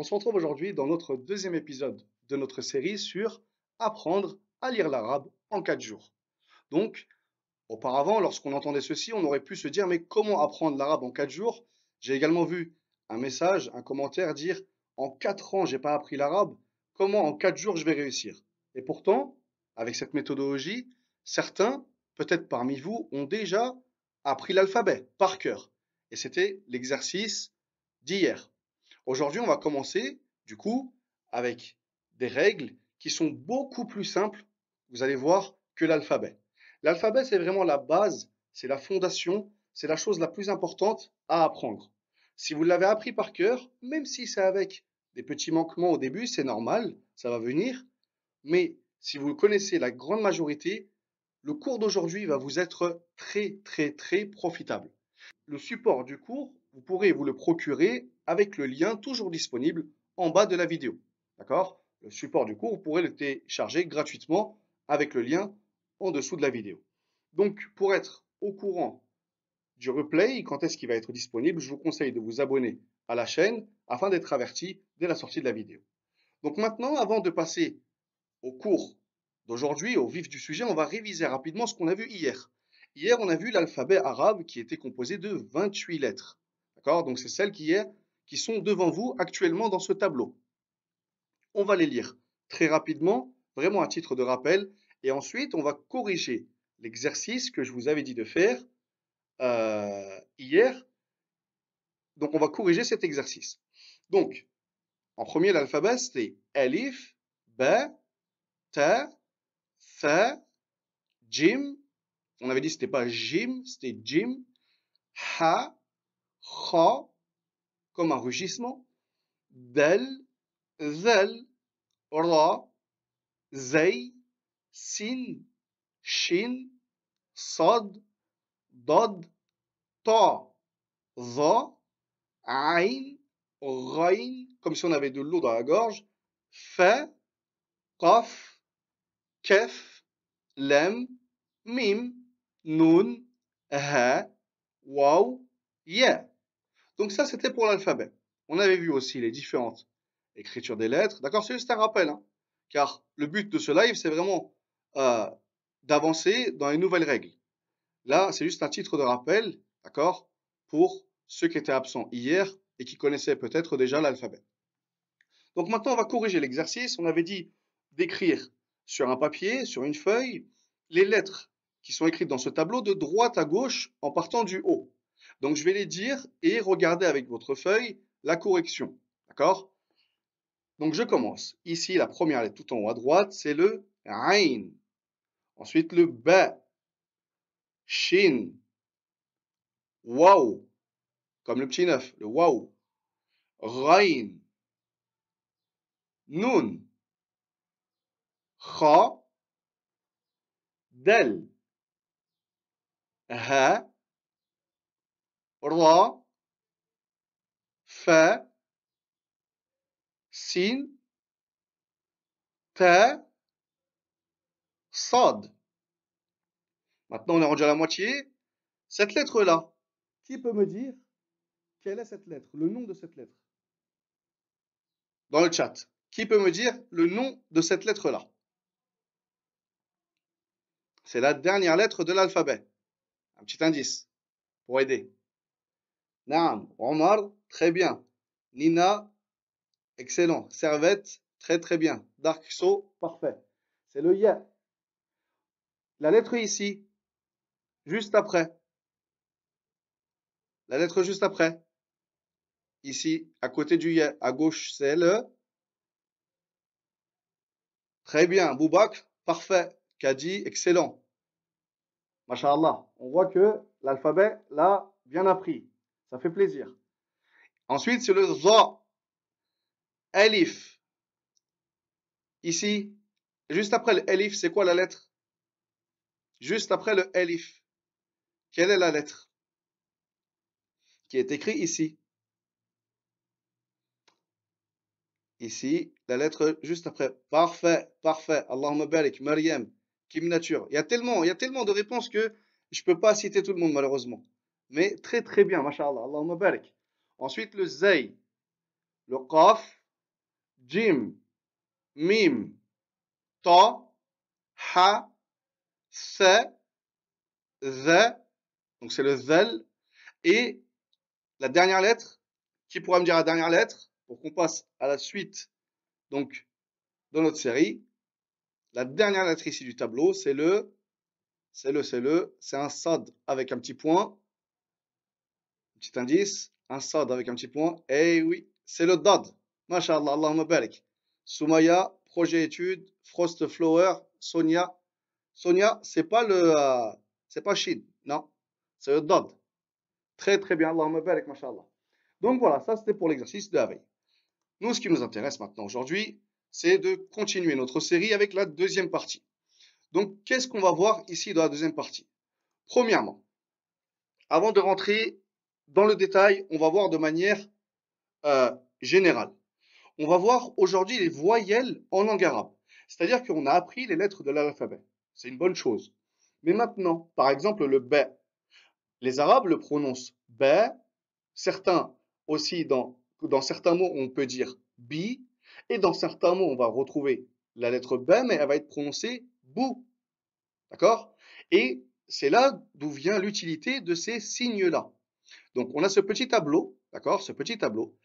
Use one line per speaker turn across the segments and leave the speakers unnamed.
on se retrouve aujourd'hui dans notre deuxième épisode de notre série sur apprendre à lire l'arabe en quatre jours. Donc, auparavant, lorsqu'on entendait ceci, on aurait pu se dire mais comment apprendre l'arabe en quatre jours? J'ai également vu un message, un commentaire dire en quatre ans, j'ai pas appris l'arabe, comment en quatre jours je vais réussir? Et pourtant, avec cette méthodologie, certains, peut-être parmi vous, ont déjà appris l'alphabet par cœur. Et c'était l'exercice d'hier. Aujourd'hui, on va commencer, du coup, avec des règles qui sont beaucoup plus simples, vous allez voir, que l'alphabet. L'alphabet, c'est vraiment la base, c'est la fondation, c'est la chose la plus importante à apprendre. Si vous l'avez appris par cœur, même si c'est avec des petits manquements au début, c'est normal, ça va venir. Mais si vous connaissez la grande majorité, le cours d'aujourd'hui va vous être très, très, très profitable. Le support du cours, vous pourrez vous le procurer avec le lien toujours disponible en bas de la vidéo. D'accord? Le support du cours, vous pourrez le télécharger gratuitement avec le lien en dessous de la vidéo. Donc, pour être au courant du replay, quand est-ce qu'il va être disponible, je vous conseille de vous abonner à la chaîne afin d'être averti dès la sortie de la vidéo. Donc maintenant, avant de passer au cours d'aujourd'hui, au vif du sujet, on va réviser rapidement ce qu'on a vu hier. Hier, on a vu l'alphabet arabe qui était composé de 28 lettres. D'accord? Donc, c'est celles qui, qui sont devant vous actuellement dans ce tableau. On va les lire très rapidement, vraiment à titre de rappel, et ensuite, on va corriger l'exercice que je vous avais dit de faire euh, hier. Donc, on va corriger cet exercice. Donc, en premier, l'alphabet, c'était Alif, Ba, Ta, Fa, Jim, on avait dit que c'était pas Jim, c'était Jim. Ha, Kha, comme un rugissement. Del, Zel, Ra, Zay, Sin, Shin, Sad, Dad, Ta, Za, Ain, Rain, comme si on avait de l'eau dans la gorge. Fa, Qaf, Kef, Lem, Mim, Nun, Ha, Waw, Ya. Donc ça, c'était pour l'alphabet. On avait vu aussi les différentes écritures des lettres. D'accord C'est juste un rappel. Hein. car le but de ce live, c'est vraiment euh, d'avancer dans les nouvelles règles. Là, c'est juste un titre de rappel, d'accord Pour ceux qui étaient absents hier et qui connaissaient peut-être déjà l'alphabet. Donc maintenant, on va corriger l'exercice. On avait dit d'écrire sur un papier, sur une feuille, les lettres qui sont écrites dans ce tableau de droite à gauche en partant du haut. Donc je vais les dire et regarder avec votre feuille la correction. D'accord? Donc je commence. Ici, la première lettre tout en haut à droite, c'est le Ain. Ensuite, le Ba. Shin. Waw. Comme le petit neuf, le Waw. Rain. Nun. Kha. Del. ها را ف سين تا صاد Maintenant, on est rendu à la moitié. Cette lettre-là, qui peut me dire quelle est cette lettre, le nom de cette lettre Dans le chat. Qui peut me dire le nom de cette lettre-là C'est la dernière lettre de l'alphabet. Un petit indice pour aider. Naam, Omar, très bien. Nina, excellent. Servette, très très bien. Dark So, parfait. C'est le ya. La lettre ici, juste après. La lettre juste après. Ici, à côté du ya, à gauche, c'est le. Très bien. Boubak, parfait. Kadi, excellent. Masha'Allah. On voit que l'alphabet, là, bien appris. Ça fait plaisir. Ensuite, c'est le za. Alif. Ici, juste après le alif, c'est quoi la lettre? Juste après le alif. Quelle est la lettre? Qui est écrite ici. Ici, la lettre juste après. Parfait, parfait. Allahumma barik, Maryam. Kim Nature. Il y a tellement, il y a tellement de réponses que je ne peux pas citer tout le monde malheureusement. Mais très très bien, mashallah, Allahumma barik. Ensuite le zay, le qaf, jim, mim, ta, ha, se, ze, donc c'est le zel, et la dernière lettre, qui pourra me dire la dernière lettre, pour qu'on passe à la suite, donc, dans notre série, la dernière lettre ici du tableau, c'est le, c'est le, c'est le, c'est un sad avec un petit point, petit indice, un sad avec un petit point, et oui, c'est le dad. Masha'Allah, Allahumma barik. Soumaya, projet études, Frost Flower, Sonia. Sonia, c'est pas le, euh, c'est pas Shid, non, c'est le dad. Très très bien, Allahumma barik, Masha'Allah. Donc voilà, ça c'était pour l'exercice de la veille. Nous, ce qui nous intéresse maintenant aujourd'hui, c'est de continuer notre série avec la deuxième partie. Donc, qu'est-ce qu'on va voir ici dans la deuxième partie? Premièrement, avant de rentrer dans le détail, on va voir de manière euh, générale. On va voir aujourd'hui les voyelles en langue arabe. C'est-à-dire qu'on a appris les lettres de l'alphabet. C'est une bonne chose. Mais maintenant, par exemple, le B. Les Arabes le prononcent B. Certains aussi, dans, dans certains mots, on peut dire bi. Et dans certains mots, on va retrouver la lettre B, mais elle va être prononcée bou. D'accord? Et c'est là d'où vient l'utilité de ces signes-là. Donc, on a ce petit tableau, d'accord Ce petit tableau.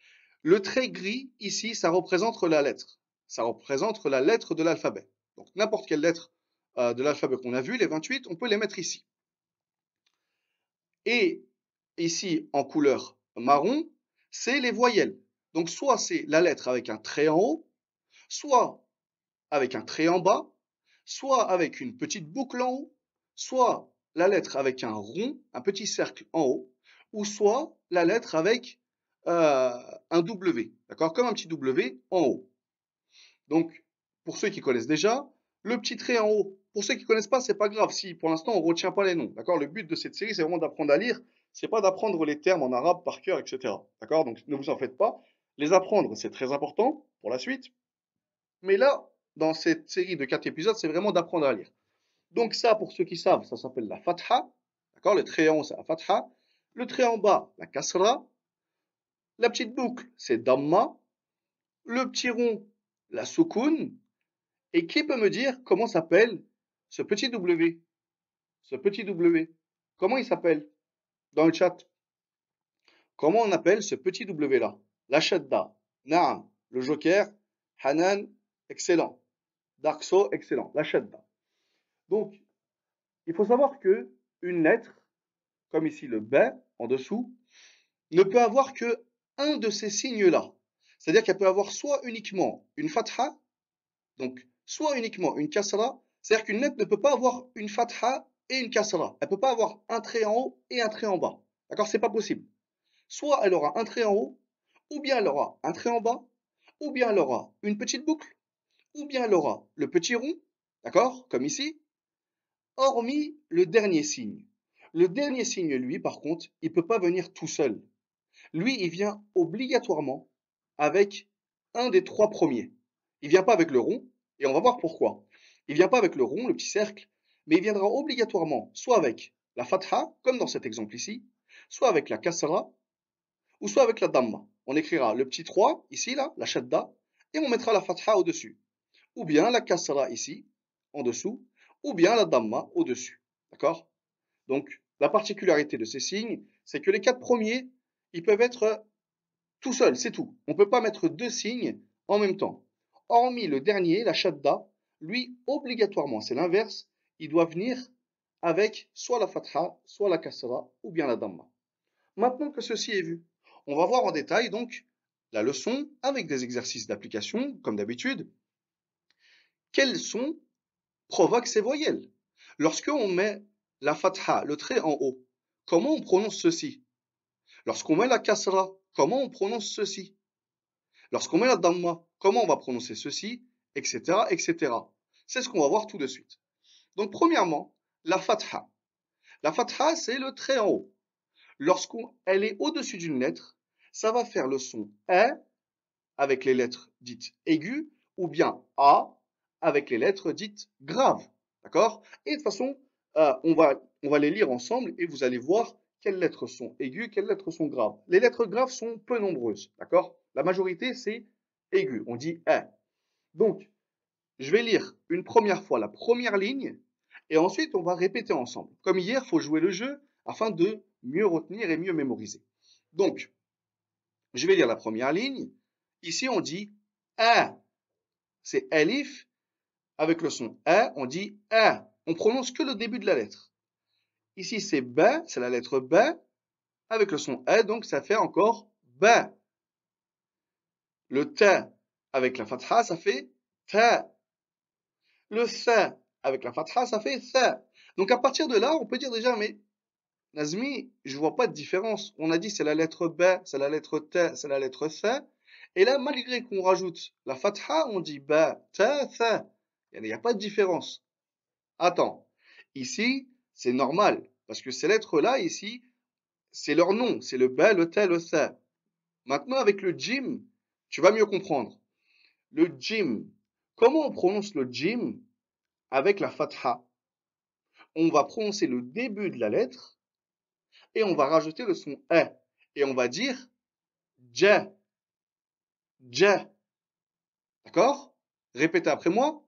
Le trait gris, ici, ça représente la lettre. Ça représente la lettre de l'alphabet. Donc, n'importe quelle lettre euh, de l'alphabet qu'on a vu, les 28, on peut les mettre ici. Et ici, en couleur marron, c'est les voyelles. Donc, soit c'est la lettre avec un trait en haut, soit avec un trait en bas, soit avec une petite boucle en haut, soit la lettre avec un rond, un petit cercle en haut, ou soit la lettre avec euh, un W, d'accord Comme un petit W en haut. Donc, pour ceux qui connaissent déjà, le petit trait en haut, pour ceux qui ne connaissent pas, c'est pas grave si pour l'instant on ne retient pas les noms, d'accord Le but de cette série, c'est vraiment d'apprendre à lire, c'est pas d'apprendre les termes en arabe par cœur, etc. D'accord Donc, ne vous en faites pas. Les apprendre, c'est très important pour la suite. Mais là, dans cette série de quatre épisodes, c'est vraiment d'apprendre à lire. Donc ça, pour ceux qui savent, ça s'appelle la fatha. D'accord Le trait en haut, c'est la fatha. Le trait en bas, la kasra. La petite boucle, c'est damma. Le petit rond, la soukoun. Et qui peut me dire comment s'appelle ce petit W? Ce petit W. Comment il s'appelle Dans le chat? Comment on appelle ce petit W là La shadda. Naam. Le joker. Hanan. Excellent. Darkso, excellent. La shadda. Donc, il faut savoir que une lettre, comme ici le B en dessous, ne peut avoir que un de ces signes-là. C'est-à-dire qu'elle peut avoir soit uniquement une fatha, donc soit uniquement une kasra, c'est-à-dire qu'une lettre ne peut pas avoir une fatha et une kasra. Elle ne peut pas avoir un trait en haut et un trait en bas. D'accord? C'est pas possible. Soit elle aura un trait en haut, ou bien elle aura un trait en bas, ou bien elle aura une petite boucle, ou bien elle aura le petit rond, d'accord, comme ici, hormis le dernier signe. Le dernier signe, lui, par contre, il ne peut pas venir tout seul. Lui, il vient obligatoirement avec un des trois premiers. Il vient pas avec le rond, et on va voir pourquoi. Il vient pas avec le rond, le petit cercle, mais il viendra obligatoirement soit avec la fatha, comme dans cet exemple ici, soit avec la kasra, ou soit avec la damma. On écrira le petit 3, ici, là, la shadda, et on mettra la fatha au-dessus ou bien la kasra ici, en dessous, ou bien la damma au-dessus. D'accord? Donc, la particularité de ces signes, c'est que les quatre premiers, ils peuvent être tout seuls, c'est tout. On ne peut pas mettre deux signes en même temps. Hormis le dernier, la shadda, lui, obligatoirement, c'est l'inverse, il doit venir avec soit la fatha, soit la kasra, ou bien la damma. Maintenant que ceci est vu, on va voir en détail donc la leçon avec des exercices d'application, comme d'habitude, quels son provoque ces voyelles? Lorsqu'on met la fatha, le trait en haut, comment on prononce ceci? Lorsqu'on met la kasra, comment on prononce ceci? Lorsqu'on met la damma, comment on va prononcer ceci? Etc. etc. C'est ce qu'on va voir tout de suite. Donc premièrement, la fatha. La fatha, c'est le trait en haut. Lorsqu'elle est au-dessus d'une lettre, ça va faire le son E avec les lettres dites aiguës ou bien A avec les lettres dites graves. D'accord? Et de façon, euh, on, va, les lire ensemble et vous allez voir quelles lettres sont aiguës, quelles lettres sont graves. Les lettres graves sont peu nombreuses. D'accord? La majorité, c'est aigu. On dit eh. Donc, je vais lire une première fois la première ligne et ensuite on va répéter ensemble. Comme hier, il faut jouer le jeu afin de mieux retenir et mieux mémoriser. Donc, je vais lire la première ligne. Ici, on dit a. C'est elif. Avec le son a, on dit a. On prononce que le début de la lettre. Ici, c'est b, c'est la lettre b. Avec le son a, donc ça fait encore b. Le t avec la fatha, ça fait ta. Le sa avec la fatha, ça fait sa. Donc à partir de là, on peut dire déjà, mais Nazmi, je vois pas de différence. On a dit c'est la lettre B, c'est la lettre T, c'est la lettre C. Et là, malgré qu'on rajoute la fatha, on dit B, T, C. Il n'y a pas de différence. Attends, ici, c'est normal, parce que ces lettres-là, ici, c'est leur nom, c'est le B, le T, le C. Maintenant, avec le jim, tu vas mieux comprendre. Le jim, comment on prononce le jim avec la fatha? On va prononcer le début de la lettre et on va rajouter le son E. Et on va dire J. J. D'accord? Répétez après moi.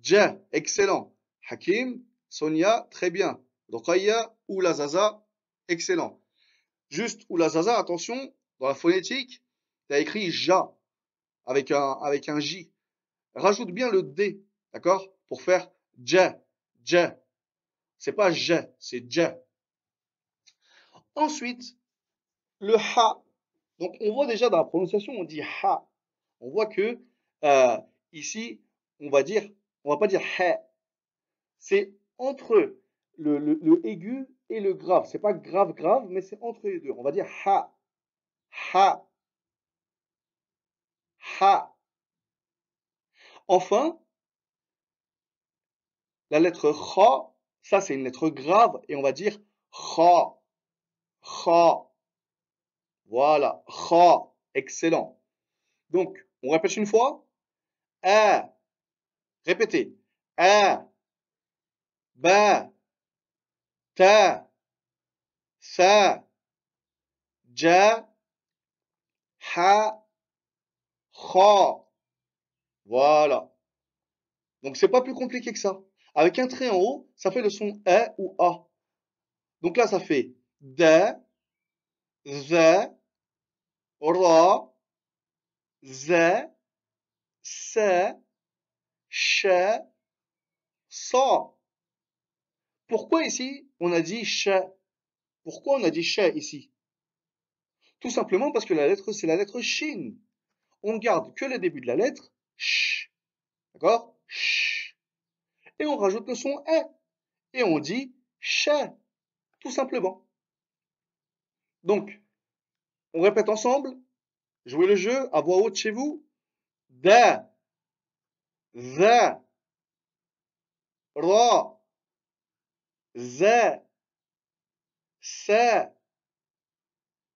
J. Excellent. Hakim, Sonia, très bien. Rokaya ou Lazaza, excellent. Juste ou Lazaza, attention, dans la phonétique, tu as écrit Ja avec un, avec un J. Rajoute bien le D, d'accord Pour faire J, J. C'est pas J, c'est J. Ensuite, le Ha. Donc, on voit déjà dans la prononciation, on dit Ha. On voit que euh, ici, on va dire, on va pas dire Ha. C'est entre le, le, aigu et le grave. C'est pas grave, grave, mais c'est entre les deux. On va dire Ha. Ha. Ha. Enfin, la lettre Kha, ça c'est une lettre grave et on va dire Kha. Kha. Voilà, Kha. Excellent. Donc, on répète une fois. Répétez. Ba. Ta. Sa. Ja. Ha. Kha. Voilà. Donc c'est pas plus compliqué que ça. Avec un trait en haut, ça fait le son E ou A. Donc là, ça fait D, Z, Ra, Z, Se, Ch, Sa. Pourquoi ici on a dit Ch? Pourquoi on a dit Ch ici? Tout simplement parce que la lettre, c'est la lettre Shin on garde que le début de la lettre, ch, d'accord? Ch. Et on rajoute le son e. Et on dit ch, tout simplement. Donc, on répète ensemble. Jouez le jeu à voix haute chez vous. Da, za, ra, za, sa,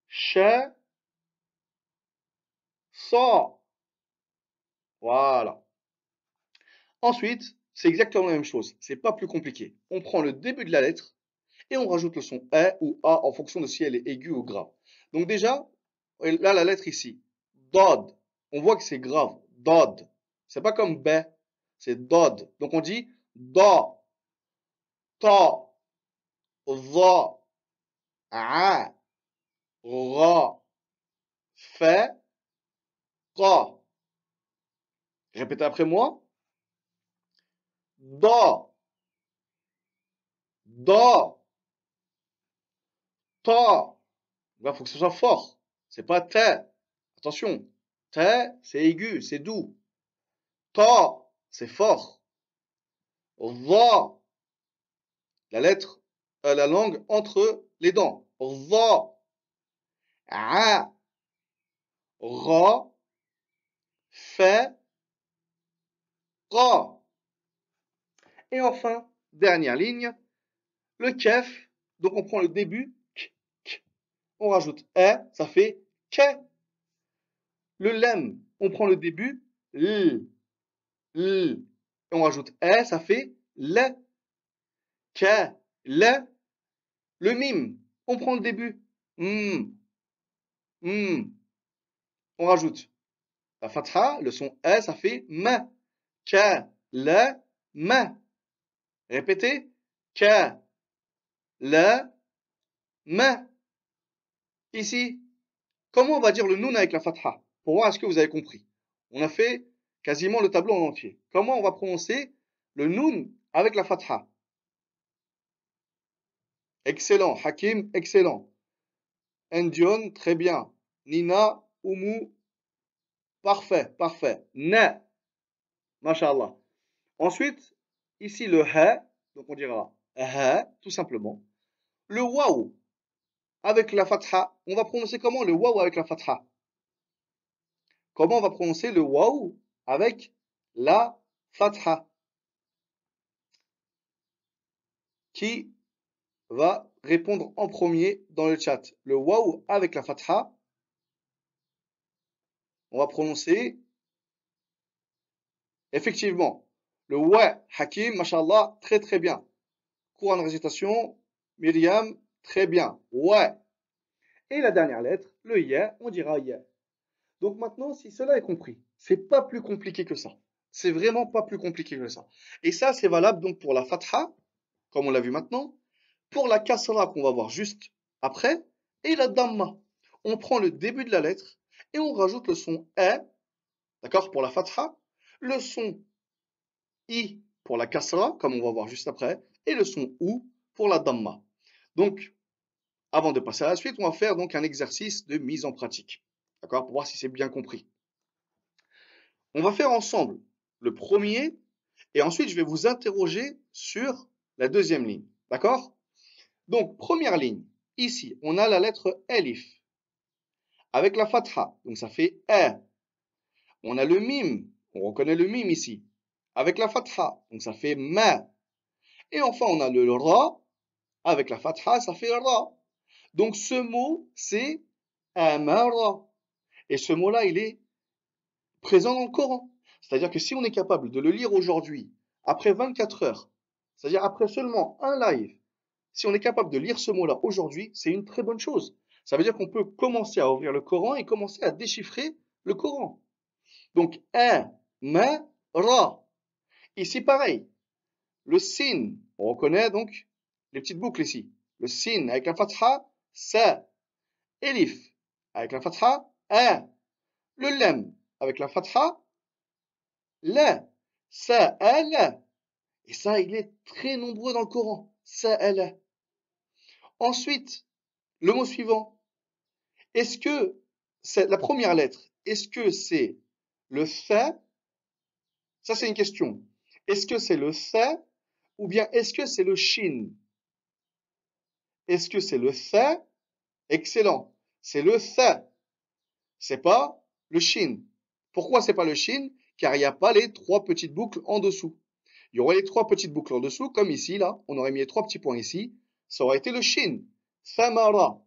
cha, ça. Voilà. Ensuite, c'est exactement la même chose. C'est pas plus compliqué. On prend le début de la lettre et on rajoute le son E ou A en fonction de si elle est aiguë ou grave. Donc déjà, là, la lettre ici, Dod. On voit que c'est grave. Dod. C'est pas comme B, c'est Dod. Donc on dit Da, Ta, Ra, Fa, Répétez après moi. Da. Da. Ta. Il faut que ce soit fort. C'est pas te. Attention. Te, c'est aigu, c'est doux. Ta, c'est fort. Va. La lettre, la langue entre les dents. Va. A. Ra fait, ra. Et enfin, dernière ligne, le kef, donc on prend le début, on rajoute e, ça fait ke. Le lem, on prend le début, l, l, on rajoute e, ça fait le, ke, le. Le mime, on prend le début, m, m, on rajoute la fatha, le son E, ça fait ma. Répétez. Ka, la, ma. Ici, comment on va dire le nun avec la fatha Pour voir est-ce que vous avez compris. On a fait quasiment le tableau en entier. Comment on va prononcer le nun avec la fatha Excellent. Hakim, excellent. Endion, très bien. Nina, Umu, parfait, parfait. Ne, mashallah. Ensuite, ici le ha, donc on dira ha, tout simplement. Le waouh, avec la fatha, on va prononcer comment le waouh avec la fatha? Comment on va prononcer le waouh avec la fatha? Qui va répondre en premier dans le chat Le waouh avec la fatha, on va prononcer effectivement le wa hakim, mashallah, très très bien. Courant de récitation, Myriam, très bien. Ouais. Et la dernière lettre, le ya, on dira ya. Donc maintenant, si cela est compris, c'est pas plus compliqué que ça. C'est vraiment pas plus compliqué que ça. Et ça, c'est valable donc pour la fatha, comme on l'a vu maintenant, pour la kasra qu'on va voir juste après, et la damma. On prend le début de la lettre et on rajoute le son e, d'accord, pour la fatha, le son i pour la kasra, comme on va voir juste après, et le son ou pour la damma. Donc, avant de passer à la suite, on va faire donc un exercice de mise en pratique. D'accord Pour voir si c'est bien compris. On va faire ensemble le premier et ensuite je vais vous interroger sur la deuxième ligne. D'accord? Donc, première ligne. Ici, on a la lettre Elif avec la fatha. Donc ça fait E. On a le mim. On reconnaît le mim ici. Avec la fatha. Donc ça fait ma. Et enfin, on a le ra. Avec la fatha, ça fait ra. Donc ce mot, c'est amara. Et ce mot-là, il est présent dans le Coran. C'est-à-dire que si on est capable de le lire aujourd'hui, après 24 heures, c'est-à-dire après seulement un live, si on est capable de lire ce mot-là aujourd'hui, c'est une très bonne chose. Ça veut dire qu'on peut commencer à ouvrir le Coran et commencer à déchiffrer le Coran. Donc, un, ma, ra. Ici, pareil. Le sin, on reconnaît donc les petites boucles ici. Le sin avec la fatha, sa. Elif avec la fatha, a. Le lem avec la fatha, la. Sa, la. Et ça, il est très nombreux dans le Coran. Sa, la. Ensuite, le mot suivant. Est-ce que c'est la première lettre, est-ce que c'est le fa Ça, c'est une question. Est-ce que c'est le fa ou bien est-ce que c'est le shin Est-ce que c'est le fa Excellent. C'est le fa. C'est pas le shin. Pourquoi c'est pas le shin Car il n'y a pas les trois petites boucles en dessous. Il y aurait les trois petites boucles en dessous, comme ici, là. On aurait mis les trois petits points ici. Ça aurait été le shin. Samara.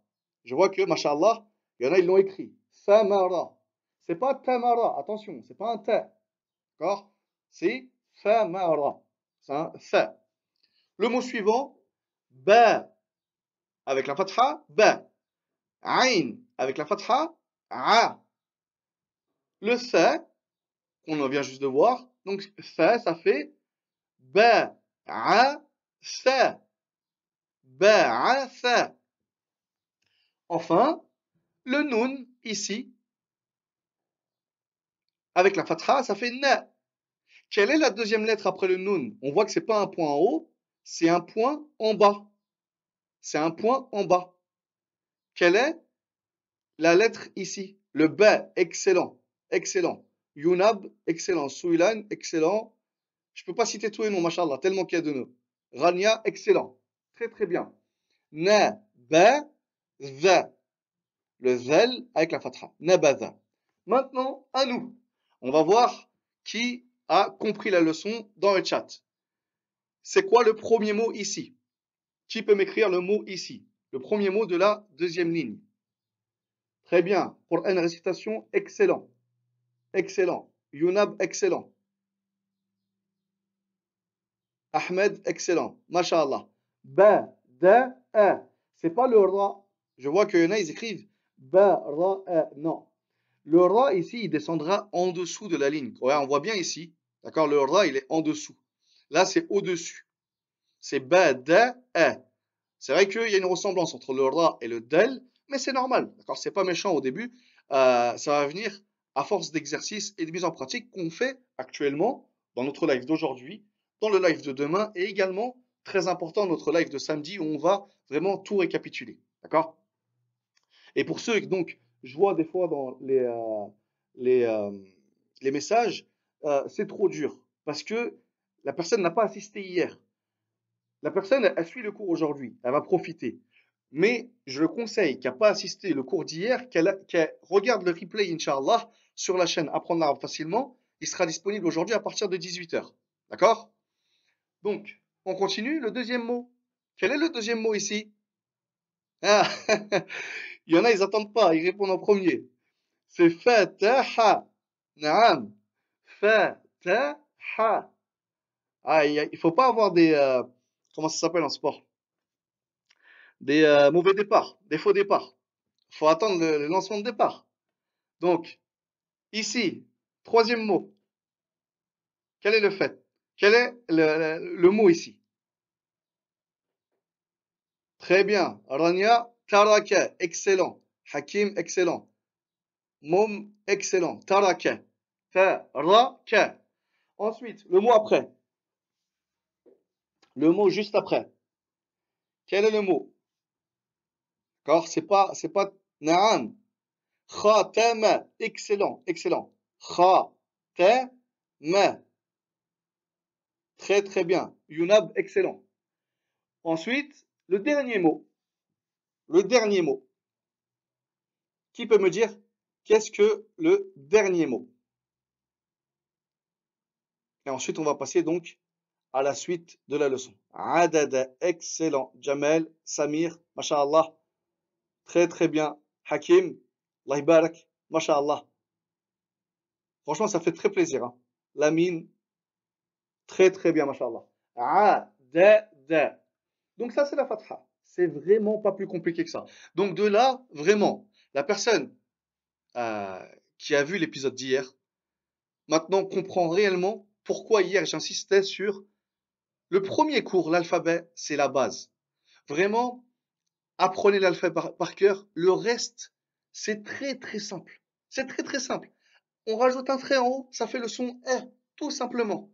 Je vois que, mashallah, il y en a, ils l'ont écrit. Samara. C'est pas tamara. Attention, c'est pas un ta. D'accord? C'est samara. C'est un fa. Le mot suivant, ba. Avec la fatha, ba. Ain. Avec la fatha, a. Le fa, qu'on vient juste de voir, donc fa, ça fait ba, a, fa. Ba, a, fa. Enfin, le nun, ici, avec la fatha, ça fait na. Quelle est la deuxième lettre après le nun On voit que c'est pas un point en haut, c'est un point en bas. C'est un point en bas. Quelle est la lettre ici? Le B, excellent, excellent. Yunab, excellent. Souilan, excellent. Je peux pas citer tous les noms, machallah, tellement qu'il y a de noms. Rania, excellent. Très bien. Le zel avec la fatha. Nabada. Maintenant, à nous. On va voir qui a compris la leçon dans le chat. C'est quoi le premier mot ici? Qui peut m'écrire le mot ici? Le premier mot de la deuxième ligne. Très bien. Pour une récitation, excellent. Excellent. Yunab, excellent. Ahmed, excellent. Masha'Allah. Ba, da, a. C'est pas le ra. Je vois qu'il y en a, ils écrivent ba, ra, a. Non. Le ra ici, il descendra en dessous de la ligne. on voit bien ici. D'accord? Le ra, il est en dessous. Là, c'est au-dessus. C'est ba, da, a. C'est vrai qu'il y a une ressemblance entre le ra et le del, mais c'est normal. D'accord? C'est pas méchant au début. Euh, ça va venir à force d'exercice et de mise en pratique qu'on fait actuellement dans notre live d'aujourd'hui, dans le live de demain et également, très important, notre live de samedi où on va vraiment tout récapituler. D'accord? Et pour ceux, donc, je vois des fois dans les, euh, euh, messages, euh, c'est trop dur parce que la personne n'a pas assisté hier. La personne, a suit le cours aujourd'hui, elle va profiter. Mais je le conseille, qui n'a pas assisté le cours d'hier, qu'elle regarde le replay, Inch'Allah, sur la chaîne Apprendre l'arabe facilement. Il sera disponible aujourd'hui à partir de 18h. D'accord? Donc, on continue. Le deuxième mot. Quel est le deuxième mot ici? Ah, Il y en a, ils n'attendent pas, ils répondent en premier. C'est fataha. Naam. Fataha. Ah, il ne faut pas avoir des... Euh, comment ça s'appelle en sport? Des euh, mauvais départs, des faux départs. Il faut attendre le, lancement de départ. Donc, ici, troisième mot. Quel est le fait? Quel est le, mot ici? Très bien. Rania Taraka, excellent. Hakim, excellent. Mom, excellent. Taraka. Taraka. Ensuite, le mot après. Le mot juste après. Quel est le mot? D'accord C'est pas, c'est pas na'am. Khatama. Excellent, excellent. Khatama. Très, très bien. Yunab, excellent. Ensuite, le dernier mot le dernier mot. Qui peut me dire qu'est-ce que le dernier mot? Et ensuite, on va passer donc à la suite de la leçon. Adada, excellent. Jamel, Samir, masha'Allah. Très très bien. Hakim, Laibarak, masha'Allah. Franchement, ça fait très plaisir. Hein. Lamine, très très bien, masha'Allah. Adada. Donc ça, c'est la fatha. C'est vraiment pas plus compliqué que ça. Donc de là, vraiment, la personne euh, qui a vu l'épisode d'hier, maintenant comprend réellement pourquoi hier j'insistais sur le premier cours, l'alphabet, c'est la base. Vraiment, apprenez l'alphabet par, par, cœur. Le reste, c'est très très simple. C'est très très simple. On rajoute un trait en haut, ça fait le son R, tout simplement.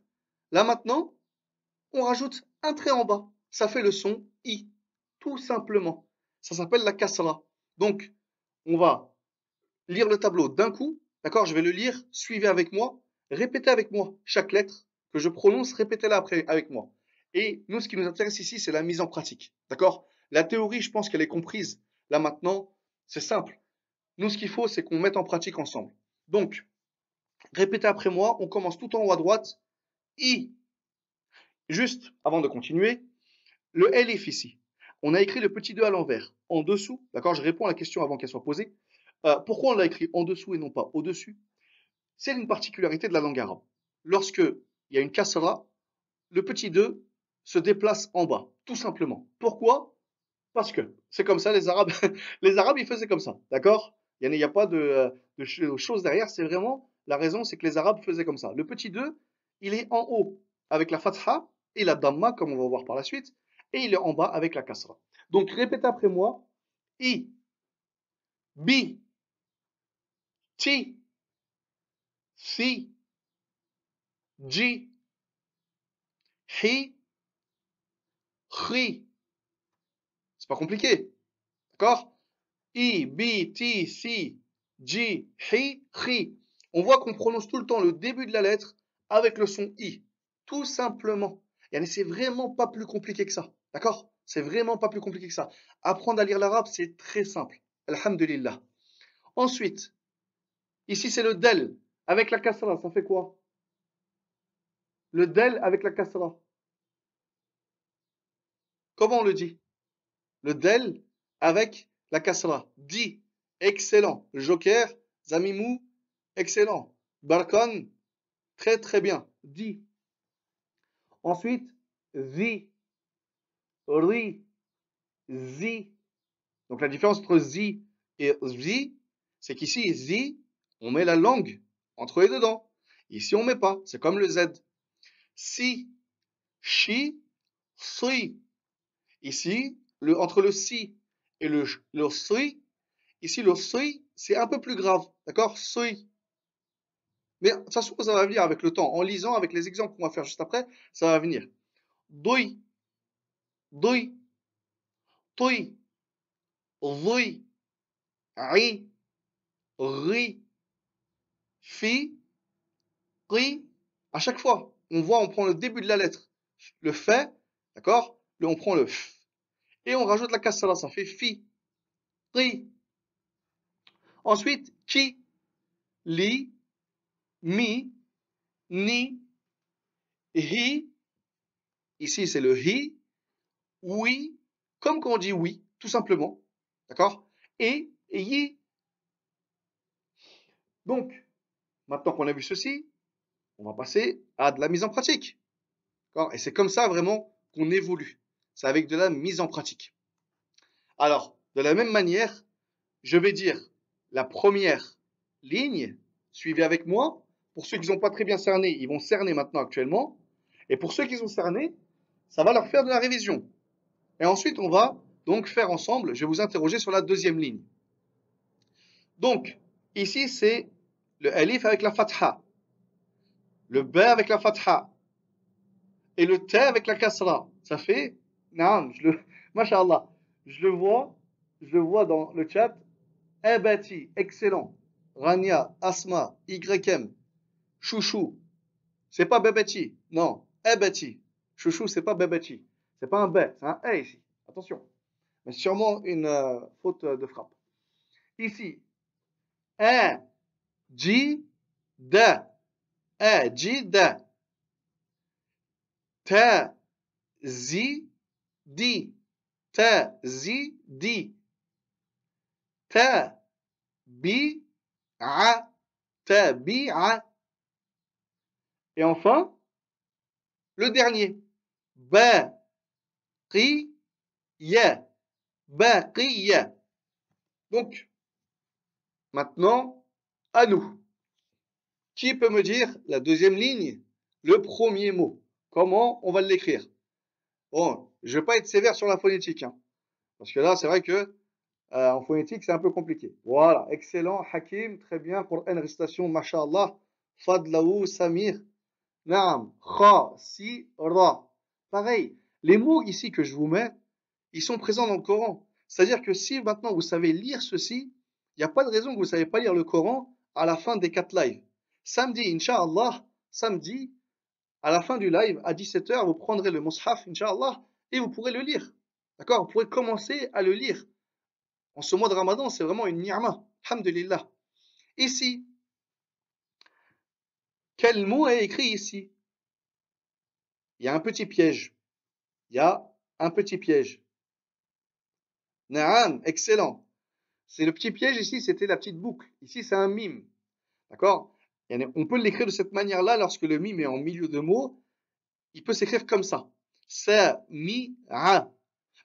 Là maintenant, on rajoute un trait en bas, ça fait le son I tout simplement. Ça s'appelle la kasra. Donc, on va lire le tableau d'un coup. D'accord Je vais le lire. Suivez avec moi. Répétez avec moi chaque lettre que je prononce. Répétez-la avec moi. Et nous, ce qui nous intéresse ici, c'est la mise en pratique. D'accord? La théorie, je pense qu'elle est comprise. Là maintenant, c'est simple. Nous, ce qu'il faut, c'est qu'on mette en pratique ensemble. Donc, répétez après moi. On commence tout en haut à droite. I. Juste avant de continuer, le Elif ici on a écrit le petit 2 à l'envers, en dessous. D'accord Je réponds à la question avant qu'elle soit posée. Euh, pourquoi on l'a écrit en dessous et non pas au-dessus? C'est une particularité de la langue arabe. Lorsque il y a une kasra, le petit 2 se déplace en bas, tout simplement. Pourquoi? Parce que c'est comme ça, les Arabes, les Arabes, ils faisaient comme ça. D'accord? Il n'y a, pas de, de choses derrière, c'est vraiment la raison, c'est que les Arabes faisaient comme ça. Le petit 2, il est en haut avec la fatha et la damma, comme on va voir par la suite et il est en bas avec la kasra. Donc répétez après moi. I, bi, ti, si, ji, hi, ri. C'est pas compliqué. D'accord? I, bi, ti, si, ji, hi, ri. On voit qu'on prononce tout le temps le début de la lettre avec le son i. Tout simplement. Et c'est vraiment pas plus compliqué que ça. D'accord? C'est vraiment pas plus compliqué que ça. Apprendre à lire l'arabe, c'est très simple. Alhamdulillah. Ensuite, ici c'est le del avec la kasra. Ça fait quoi? Le del avec la kasra. Comment on le dit? Le del avec la kasra. Dit. Excellent. Joker. Zamimou. Excellent. Barkon. Très très bien. Dit. Ensuite, zi ri, zi. Donc la différence entre zi et zi, c'est qu'ici, zi, on met la langue entre les deux dents. Ici, on met pas. C'est comme le Z. Si, chi, sui. Ici, le, entre le si et le, le sui, ici, le sui, c'est un peu plus grave. D'accord? Sui. Mais de toute façon, ça va venir avec le temps. En lisant, avec les exemples qu'on va faire juste après, ça va venir. Doi, doi, toi, ri, ri, ri, fi, ri. À chaque fois, on voit, on prend le début de la lettre, le fait, d'accord? On prend le f. Et on rajoute la cassala, ça fait fi, ri. Ensuite, ki, li, mi, ni, hi. Ici, c'est le hi, oui, comme quand on dit oui, tout simplement. D'accord? Et, et yi. Donc, maintenant qu'on a vu ceci, on va passer à de la mise en pratique. Et c'est comme ça vraiment qu'on évolue. C'est avec de la mise en pratique. Alors, de la même manière, je vais dire la première ligne, suivez avec moi. Pour ceux qui n'ont pas très bien cerné, ils vont cerner maintenant actuellement. Et pour ceux qui ont cerné, ça va leur faire de la révision. Et ensuite, on va donc faire ensemble, je vais vous interroger sur la deuxième ligne. Donc, ici, c'est le alif avec la fatha, le b avec la fatha, et le t avec la kasra. Ça fait, non, je le, mashallah, je le vois, je le vois dans le chat, abati, excellent, Rania, Asma, YM, Chouchou, c'est pas Babati, non, Abati, Chouchou, c'est pas Babati, c'est pas un B, c'est un A ici, attention. Mais sûrement une euh, faute de frappe. Ici, un, ji, da, un, ji, da, ta, zi, di, ta, zi, di, ta, bi, a, ta, bi, a. Et enfin, le dernier, ba, ri, ya. Baqiya. Donc, maintenant, à nous. Qui peut me dire la deuxième ligne, le premier mot? Comment on va l'écrire? Bon, je ne vais pas être sévère sur la phonétique, hein, parce que là, c'est vrai que euh, en phonétique, c'est un peu compliqué. Voilà, excellent, Hakim, très bien pour une récitation, mashallah. Fadlaou, Samir, Naam, Kha, Si, Ra. Pareil, les mots ici que je vous mets, ils sont présents dans le Coran. C'est-à-dire que si maintenant vous savez lire ceci, il n'y a pas de raison que vous ne savez pas lire le Coran à la fin des quatre lives. Samedi, Inch'Allah, samedi, à la fin du live, à 17h, vous prendrez le Mus'haf, Inch'Allah, et vous pourrez le lire. D'accord? Vous pourrez commencer à le lire. En ce mois de Ramadan, c'est vraiment une ni'ma. Alhamdulillah. Ici, quel mot est écrit ici? Il y a un petit piège. Il y a un petit piège. Naam, excellent. C'est le petit piège ici, c'était la petite boucle. Ici, c'est un mime. D'accord? On peut l'écrire de cette manière-là lorsque le mime est en milieu de mots. Il peut s'écrire comme ça. Sa, mi, a.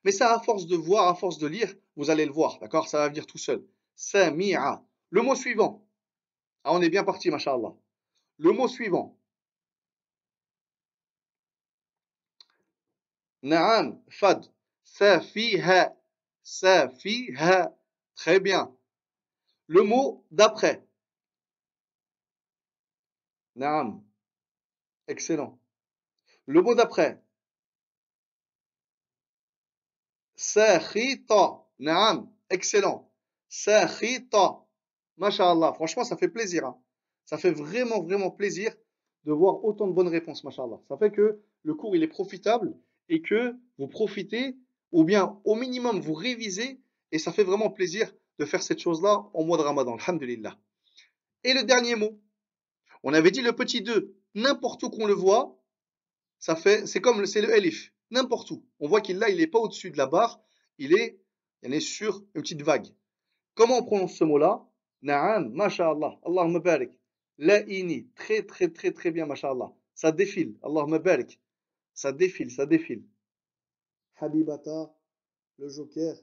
Mais ça, à force de voir, à force de lire, vous allez le voir. D'accord? Ça va venir tout seul. Sa, mi, a. Le mot suivant. Ah, on est bien parti, mashallah. Le mot suivant. Naam, fad. Sa, fi, ha. Safiha. Très bien. Le mot d'après. Naam. Excellent. Le mot d'après. Sakhita. Naam. Excellent. Sakhita. Masha'Allah. Franchement, ça fait plaisir. Hein. Ça fait vraiment, vraiment plaisir de voir autant de bonnes réponses. Masha'Allah. Ça fait que le cours, il est profitable et que vous profitez ou bien au minimum vous révisez et ça fait vraiment plaisir de faire cette chose-là en mois de Ramadan. Alhamdulillah. Et le dernier mot. On avait dit le petit 2. N'importe où qu'on le voit, ça fait, c'est comme, c'est le elif. N'importe où. On voit qu'il là, il n'est pas au-dessus de la barre. Il est, il est sur une petite vague. Comment on prononce ce mot-là? Na'am, masha'Allah. Allahumma barik. La'ini. Très, très, très, très bien, masha'Allah. Ça défile. Allahumma barik. Ça défile, ça défile. Habibata, le Joker,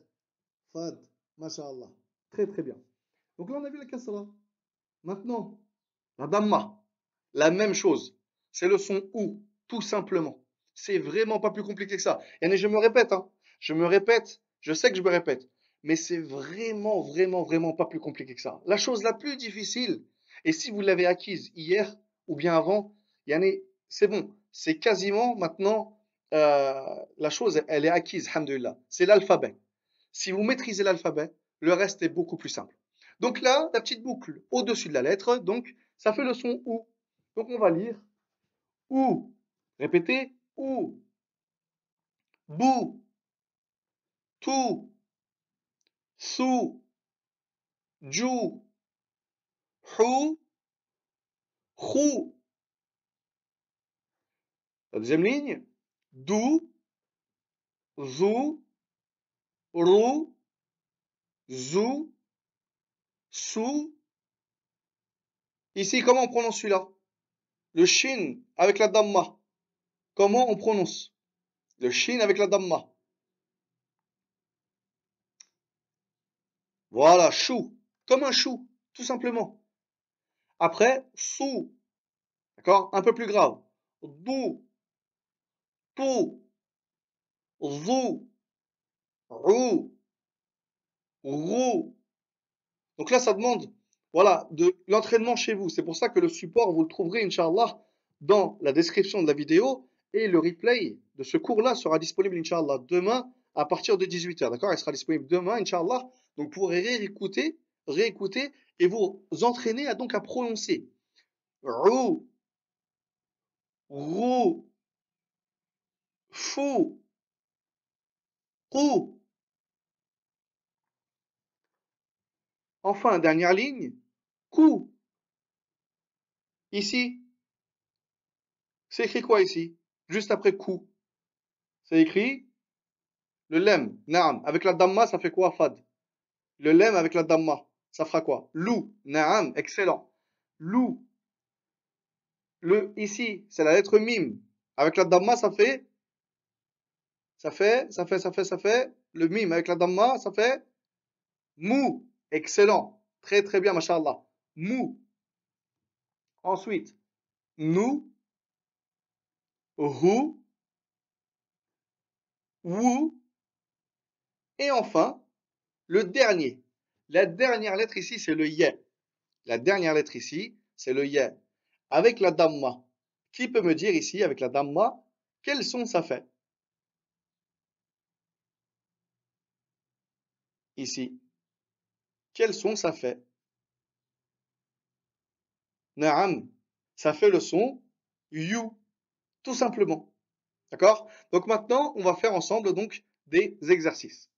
Fad, Masha'Allah. Très très bien. Donc là on a vu la kasra. Maintenant, la damma, la même chose. C'est le son ou, tout simplement. C'est vraiment pas plus compliqué que ça. Et je me répète, hein. je me répète, je sais que je me répète, mais c'est vraiment, vraiment, vraiment pas plus compliqué que ça. La chose la plus difficile, et si vous l'avez acquise hier ou bien avant, c'est bon, c'est quasiment maintenant, euh, la chose, elle est acquise, alhamdulillah. C'est l'alphabet. Si vous maîtrisez l'alphabet, le reste est beaucoup plus simple. Donc là, la petite boucle au-dessus de la lettre, donc ça fait le son OU. Donc on va lire OU. Répétez OU. BOU. TOU. SOU. JOU. HOU. HOU. La deuxième ligne. DOU. ZOU. ROU. ZOU. Sou. Ici, comment on prononce celui-là? Le shin avec la damma. Comment on prononce? Le shin avec la damma. Voilà, chou. Comme un chou, tout simplement. Après, sou. D'accord Un peu plus grave. Dou. Tou. Zou. Rou. Rou. Donc là, ça demande voilà, de l'entraînement chez vous. C'est pour ça que le support, vous le trouverez, Inch'Allah, dans la description de la vidéo. Et le replay de ce cours-là sera disponible, Inch'Allah, demain à partir de 18h. D'accord? Il sera disponible demain, Inch'Allah. Donc vous pourrez réécouter, réécouter et vous entraîner à, donc à prononcer. Rou, rou, fou, rou, Enfin, dernière ligne, coup. Ici, c'est écrit quoi ici? Juste après coup. C'est écrit le lem, naam. Avec la damma, ça fait quoi, fad? Le lem avec la damma, ça fera quoi? Lou, naam, excellent. Lou. Le, ici, c'est la lettre mim. Avec la damma, ça fait ça fait, ça fait, ça fait, ça fait. Le mim avec la damma, ça fait mou. Excellent. Très très bien, mashallah. Mou. Ensuite, nous, Hu. Wou. Et enfin, le dernier. La dernière lettre ici, c'est le Yé. La dernière lettre ici, c'est le Yé. Avec la Damma. Qui peut me dire ici, avec la Damma, quel son ça fait Ici. Quel son ça fait Naam, ça fait le son you, tout simplement. D'accord? Donc maintenant, on va faire ensemble donc des exercices.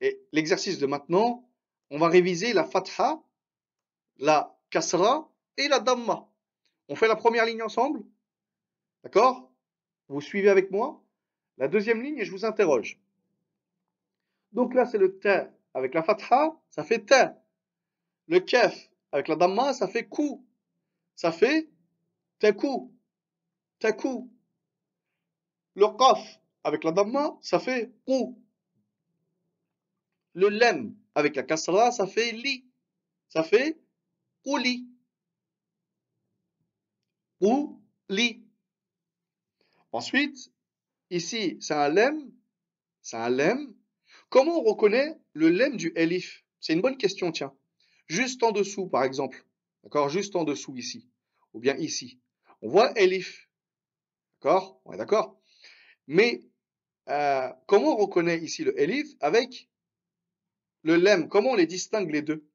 Et l'exercice de maintenant, on va réviser la fatha, la kasra et la damma. On fait la première ligne ensemble D'accord? Vous suivez avec moi La deuxième ligne et je vous interroge. Donc là, c'est le ta avec la fatha, ça fait ta. Le kef avec la damma, ça fait kou. Ça fait takou. Takou. Le qaf avec la damma, ça fait kou. Le lem avec la kasra, ça fait li. Ça fait li. Ou li. Ensuite, ici, c'est un lem. C'est un lem Comment on reconnaît le lemme du elif? C'est une bonne question, tiens. Juste en dessous, par exemple. D'accord? Juste en dessous, ici. Ou bien ici. On voit elif. D'accord? On est d'accord Mais euh, comment on reconnaît ici le elif avec le lemme Comment on les distingue les deux?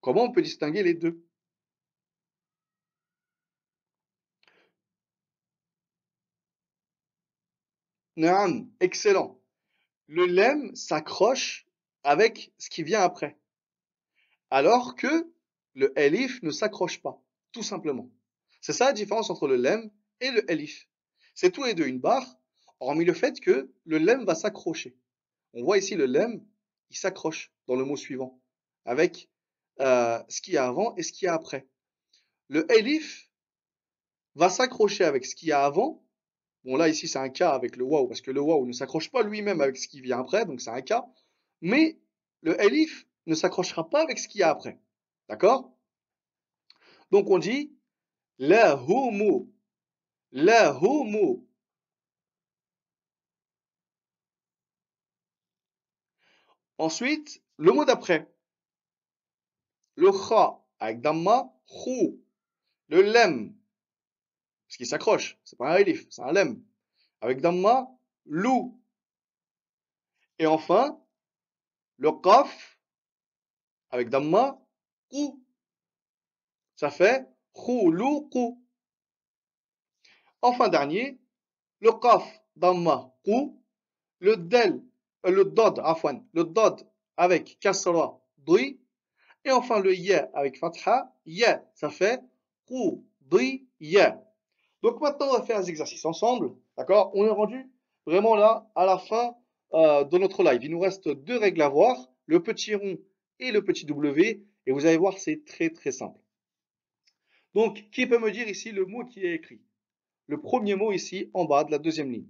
Comment on peut distinguer les deux? Naam, excellent le lemme s'accroche avec ce qui vient après. Alors que le elif ne s'accroche pas, tout simplement. C'est ça la différence entre le lemme et le elif. C'est tous les deux une barre, hormis le fait que le lemme va s'accrocher. On voit ici le lemme, il s'accroche dans le mot suivant, avec euh, ce qu'il y a avant et ce qu'il y a après. Le elif va s'accrocher avec ce qu'il y a avant Bon, là, ici, c'est un cas avec le waouh, parce que le waouh ne s'accroche pas lui-même avec ce qui vient après, donc c'est un cas. Mais le elif ne s'accrochera pas avec ce qu'il y a après. D'accord? Donc on dit la humu. La humu. Ensuite, le mot d'après. Le kha avec damma, khou. Le lem, parce qu'il s'accroche, c'est pas un elif, c'est un lem. Avec damma, lou. Et enfin, le qaf avec damma, kou. Ça fait khuluqu. Enfin dernier, le qaf, damma, kou. Le del, le dod, afwan, le dod avec kasra, dri. Et enfin le ya avec fatha, ya, ça fait dri, ya. Donc maintenant on va faire les exercices ensemble, d'accord? On est rendu vraiment là à la fin euh, de notre live. Il nous reste deux règles à voir, le petit rond et le petit W. Et vous allez voir, c'est très très simple. Donc, qui peut me dire ici le mot qui est écrit? Le premier mot ici, en bas de la deuxième ligne.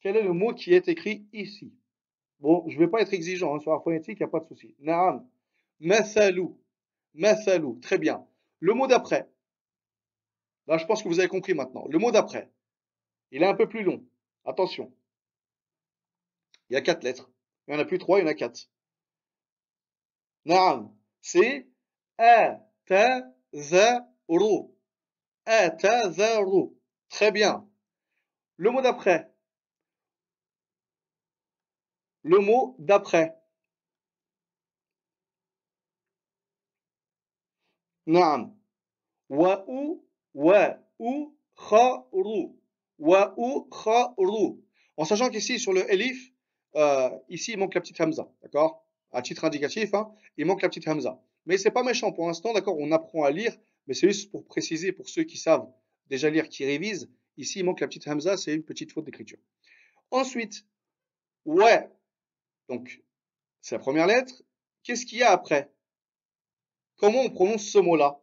Quel est le mot qui est écrit ici? Bon, je ne vais pas être exigeant hein, sur la phonétique, il n'y a pas de souci. Naam. Mathalou. Mathalou. Très bien. Le mot d'après. Là, je pense que vous avez compris maintenant. Le mot d'après. Il est un peu plus long. Attention. Il y a quatre lettres. Il n'y en a plus trois, il y en a quatre. Naam. C'est a, ta, za, ru. A, ta, za, ru. Très bien. Le mot d'après. Le mot d'après. Naam. Wa, ou, wa, ou, kha, ru. Wa, ou, kha, ru. En sachant qu'ici, sur le elif, euh, ici, il manque la petite hamza. D'accord? À titre indicatif, hein, il manque la petite hamza. Mais c'est pas méchant pour l'instant, d'accord? On apprend à lire, mais c'est juste pour préciser pour ceux qui savent déjà lire, qui révisent. Ici, il manque la petite hamza, c'est une petite faute d'écriture. Ensuite, ouais. Donc, c'est la première lettre. Qu'est-ce qu'il y a après? Comment on prononce ce mot-là?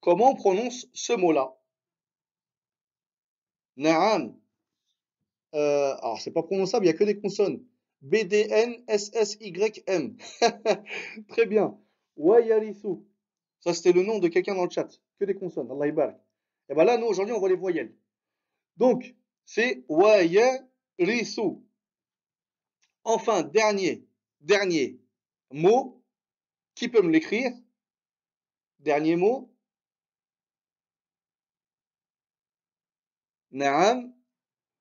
Comment on prononce ce mot-là? Na'am. Euh, alors, c'est pas prononçable, il n'y a que des consonnes. B, D, N, S, S, Y, M. Très bien. Wayarisu. Ça, c'était le nom de quelqu'un dans le chat. Que des consonnes. Allah Et eh bien là, nous, aujourd'hui, on voit les voyelles. Donc, c'est Enfin, dernier, dernier mot. Qui peut me l'écrire Dernier mot. Naam.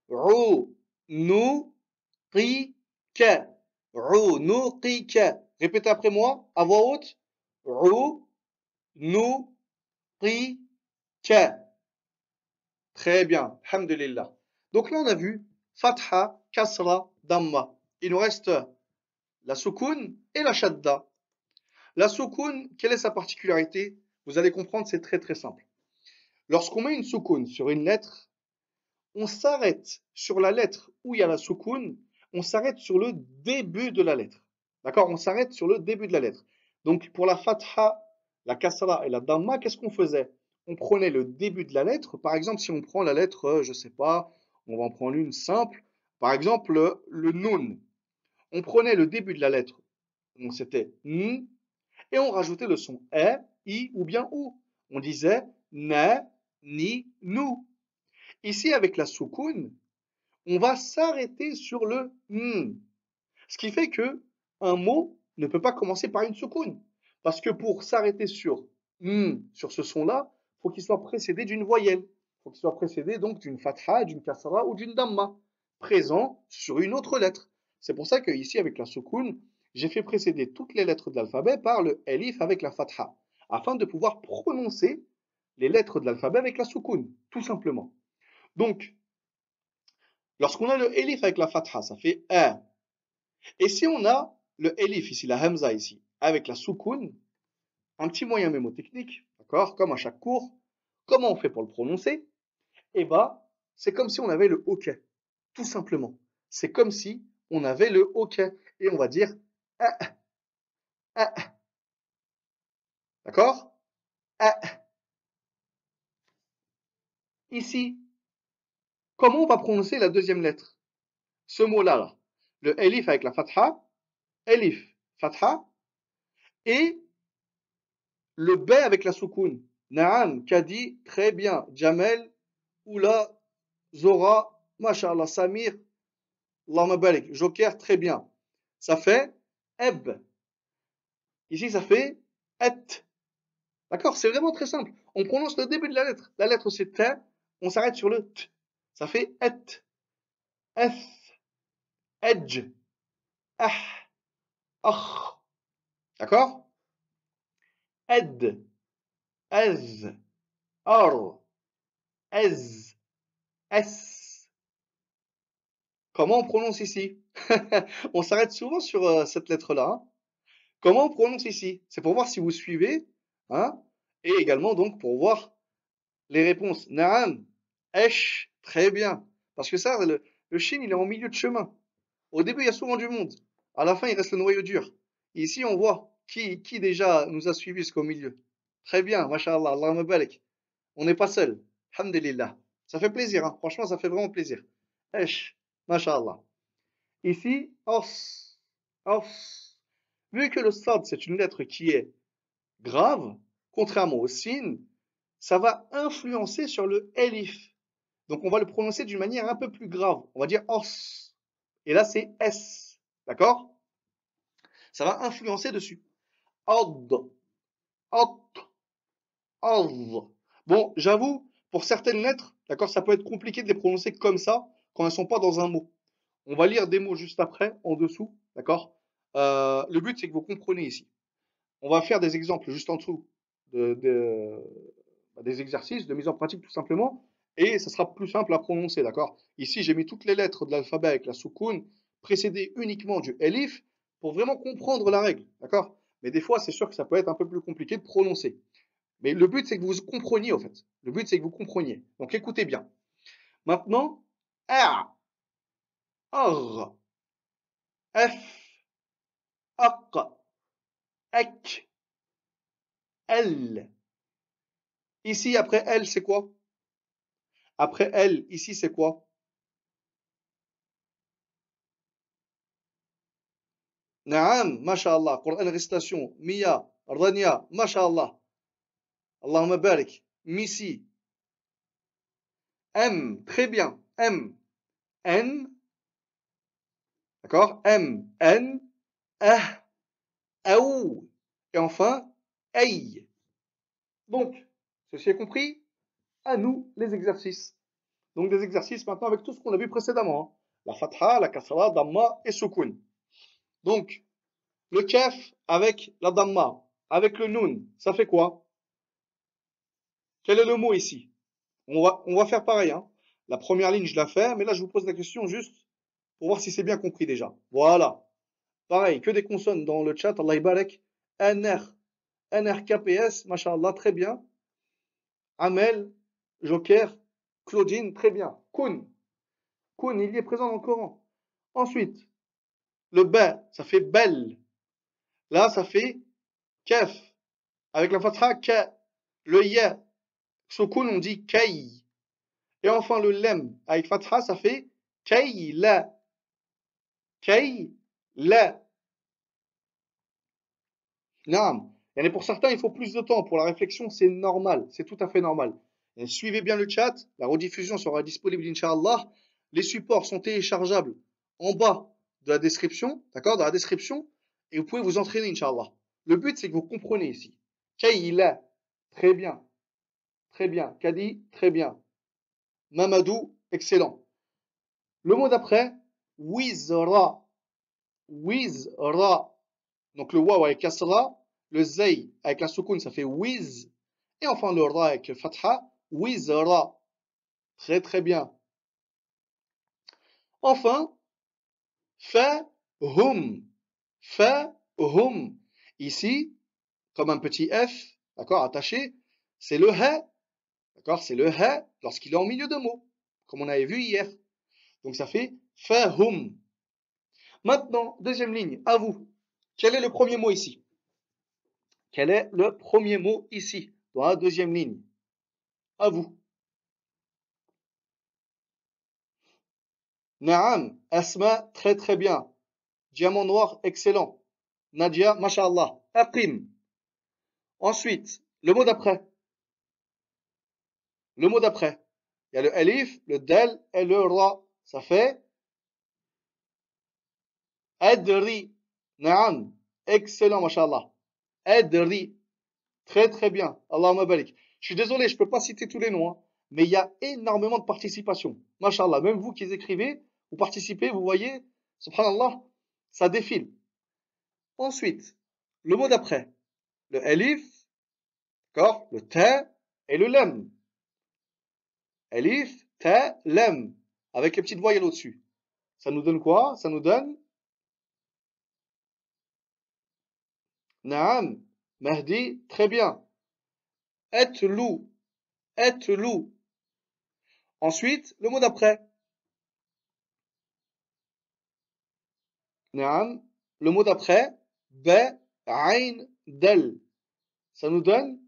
Runuqika. Runuqika. Répétez après moi, à voix haute. Runuqika. Très bien. Alhamdulillah. Donc là, on a vu Fatha, Kasra, Damma. Il nous reste la soukoun et la shadda. La soukoun, quelle est sa particularité? Vous allez comprendre, c'est très très simple. Lorsqu'on met une soukoun sur une lettre, on s'arrête sur la lettre où il y a la soukoun, on s'arrête sur le début de la lettre. D'accord? On s'arrête sur le début de la lettre. Donc pour la fatha, la kasra et la damma, qu'est-ce qu'on faisait? On prenait le début de la lettre. Par exemple, si on prend la lettre, euh, je ne sais pas, on va en prendre une simple. Par exemple, le nun. On prenait le début de la lettre. Donc c'était n. Et on rajoutait le son e, i ou bien ou. On disait ne, ni, nous. Ici, avec la soukoun, on va s'arrêter sur le n. Ce qui fait que un mot ne peut pas commencer par une soukoun. Parce que pour s'arrêter sur n, sur ce son-là, il faut qu'il soit précédé d'une voyelle. Faut qu'il soit précédé donc d'une fatha, d'une kasra ou d'une damma, présent sur une autre lettre. C'est pour ça que ici, avec la soukoun, j'ai fait précéder toutes les lettres de l'alphabet par le elif avec la fatha, afin de pouvoir prononcer les lettres de l'alphabet avec la soukoun, tout simplement. Donc, lorsqu'on a le elif avec la fatha, ça fait un. Et si on a le elif ici, la hamza ici, avec la soukoun, un petit moyen mémotechnique, d'accord, comme à chaque cours, comment on fait pour le prononcer? Eh bien, c'est comme si on avait le ok, tout simplement. C'est comme si on avait le ok, et on va dire ah, ah. D'accord? Ah. Ici, Comment on va prononcer la deuxième lettre? Ce mot-là, là, le elif avec la fatha, Elif, Fatha, et le B avec la soukoun. Naam, Kadi, très bien. Jamel, Oula, Zora, Mashallah, Samir, Allahumma barik. Joker, très bien. Ça fait Eb. Ici, ça fait Et. D'accord C'est vraiment très simple. On prononce le début de la lettre. La lettre, c'est T. On s'arrête sur le T. Ça fait Et. Eth. Edge. Ah. Ah. D'accord? Ed. Ez. Ar. Ez. S. Comment on prononce ici? On s'arrête souvent sur euh, cette lettre-là. Hein. Comment on prononce ici? C'est pour voir si vous suivez. Hein et également donc pour voir les réponses. Naam. Esh. Très bien. Parce que ça, le, le Shin, il est en milieu de chemin. Au début, il y a souvent du monde. À la fin, il reste le noyau dur. ici, on voit qui, qui déjà nous a suivis jusqu'au milieu. Très bien, mashallah, Allah. On n'est pas seul. Alhamdulillah. Ça fait plaisir, hein. franchement, ça fait vraiment plaisir. Esh, mashallah. Ici, os, os. Vu que le sad, c'est une lettre qui est grave, contrairement au sin, ça va influencer sur le elif. Donc on va le prononcer d'une manière un peu plus grave. On va dire os. Et là, c'est S. D'accord? Ça va influencer dessus. Od. Ot. Bon, j'avoue, pour certaines lettres, d'accord, ça peut être compliqué de les prononcer comme ça quand elles ne sont pas dans un mot. On va lire des mots juste après, en dessous, d'accord? Euh, Le but, c'est que vous compreniez ici. On va faire des exemples juste en dessous de, bah, des exercices de mise en pratique tout simplement et ça sera plus simple à prononcer, d'accord? Ici, j'ai mis toutes les lettres de l'alphabet avec la soukoun, précédées uniquement du elif, pour vraiment comprendre la règle, d'accord? Mais des fois, c'est sûr que ça peut être un peu plus compliqué de prononcer. Mais le but, c'est que vous compreniez, en fait. Le but, c'est que vous compreniez. Donc, écoutez bien. Maintenant, R, R, F, Aq, Ek, L. Ici, après L, c'est quoi? Après elle, ici, c'est quoi? Naam, mashallah, Coran récitation, Mia, Rania, mashallah. Allahumma barik, Misi. M, très bien, M, N, d'accord? M, N, Ah, Aou, et enfin, Aïe. Donc, ceci est compris à nous les exercices. Donc des exercices maintenant avec tout ce qu'on a vu précédemment. Hein. La fatha, la kasra, damma et sukun. Donc, le kef avec la damma, avec le nun, ça fait quoi? Quel est le mot ici? On va, faire pareil. Hein. La première ligne, je la fais, mais là, je vous pose la question juste pour voir si c'est bien compris déjà. Voilà. Pareil, que des consonnes dans le chat. Allah ibarek. NR. NRKPS, mashallah, très bien. Amel, Joker, Claudine, très bien. Kun. Kun, il y est présent dans le Coran. Ensuite, le ba, ça fait belle. Là, ça fait kef. Avec la fatha, ka. Le ya. Sukun, on dit kay. Et enfin, le lem, avec fatha, ça fait kay la. Kay la. Naam. Et pour certains, il faut plus de temps. Pour la réflexion, c'est normal. C'est tout à fait normal suivez bien le chat, la rediffusion sera disponible Inch'Allah. Les supports sont téléchargeables en bas de la description, d'accord, dans la description, et vous pouvez vous entraîner Inch'Allah. Le but c'est que vous comprenez ici. Kayla, très bien, très bien. Kadi, très bien. Mamadou, excellent. Le mot d'après, wizra, wizra. Donc le waw avec kasra, le zay avec la soukoun, ça fait wiz. Et enfin le ra avec fatha, Wizra. Très très bien. Enfin, fa-hum. Fa-hum. Ici, comme un petit F, d'accord, attaché, c'est le ha. D'accord, c'est le ha lorsqu'il est en milieu de mots, comme on avait vu hier. Donc ça fait fa-hum. Maintenant, deuxième ligne, à vous. Quel est le premier mot ici? Quel est le premier mot ici, dans la deuxième ligne à vous. Naam, Asma, très très bien. Diamant noir, excellent. Nadia, mashallah. Aqim. Ensuite, le mot d'après. Le mot d'après. Il y a le alif, le del et le ra. Ça fait adri. Naam. Excellent, mashallah. Adri. Très très bien. Allahumma barik. Je suis désolé, je ne peux pas citer tous les noms, hein, mais il y a énormément de participation. Mashallah. Même vous qui écrivez, vous participez, vous voyez, subhanallah, ça défile. Ensuite, le mot d'après. Le alif, d'accord, le ta et le lem. Alif, ta, lem, avec les petites voyelles au-dessus. Ça nous donne quoi? Ça nous donne Naam, Mahdi, très bien. Et lou, et lou. Ensuite, le mot d'après. Naam, le mot d'après, ba, ain, del. Ça nous donne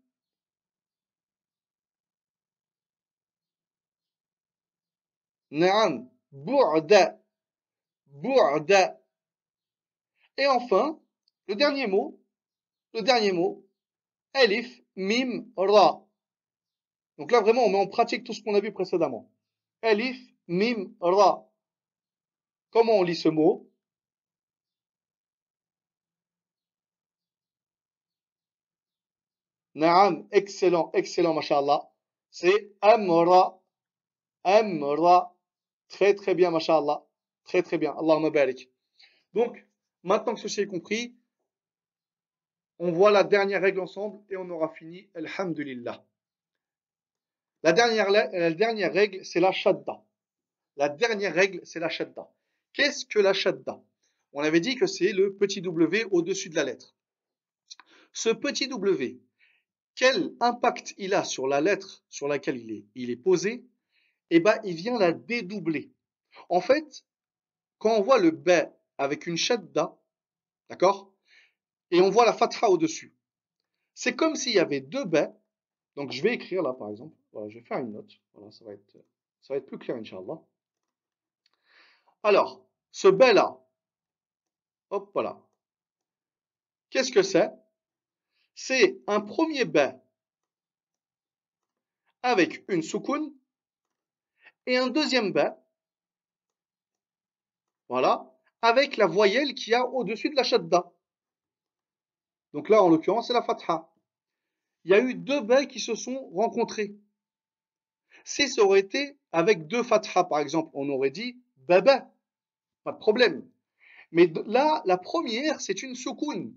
Naam, bu'da, bu'da. Et enfin, le dernier mot, le dernier mot, alif, mim, ra. Donc là, vraiment, on met en pratique tout ce qu'on a vu précédemment. Alif, mim, ra. Comment on lit ce mot? Naam, excellent, excellent, mashallah. C'est amra, amra. Très, très bien, mashallah. Très, très bien. Allahumma barik. Donc, maintenant que ceci est compris, on voit la dernière règle ensemble et on aura fini. Alhamdulillah. La dernière, la dernière règle, c'est la shadda. La dernière règle, c'est la shadda. Qu'est-ce que la shadda? On avait dit que c'est le petit W au-dessus de la lettre. Ce petit W, quel impact il a sur la lettre sur laquelle il est, il est posé? Eh bien, il vient la dédoubler. En fait, quand on voit le B avec une shadda, d'accord Et on voit la fatha au-dessus. C'est comme s'il y avait deux B. Donc, je vais écrire là, par exemple. Voilà, je vais faire une note. Voilà, ça va être, plus clair, Inch'Allah. Alors, ce B là, hop, voilà. Qu'est-ce que c'est? C'est un premier ba avec une soukoun et un deuxième ba, voilà, avec la voyelle qu'il y a au-dessus de la shadda. Donc là, en l'occurrence, c'est la fatha. Il y a eu deux ba qui se sont rencontrés. Si ça aurait été avec deux fatha, par exemple, on aurait dit baba, pas de problème. Mais là, la première, c'est une soukoun.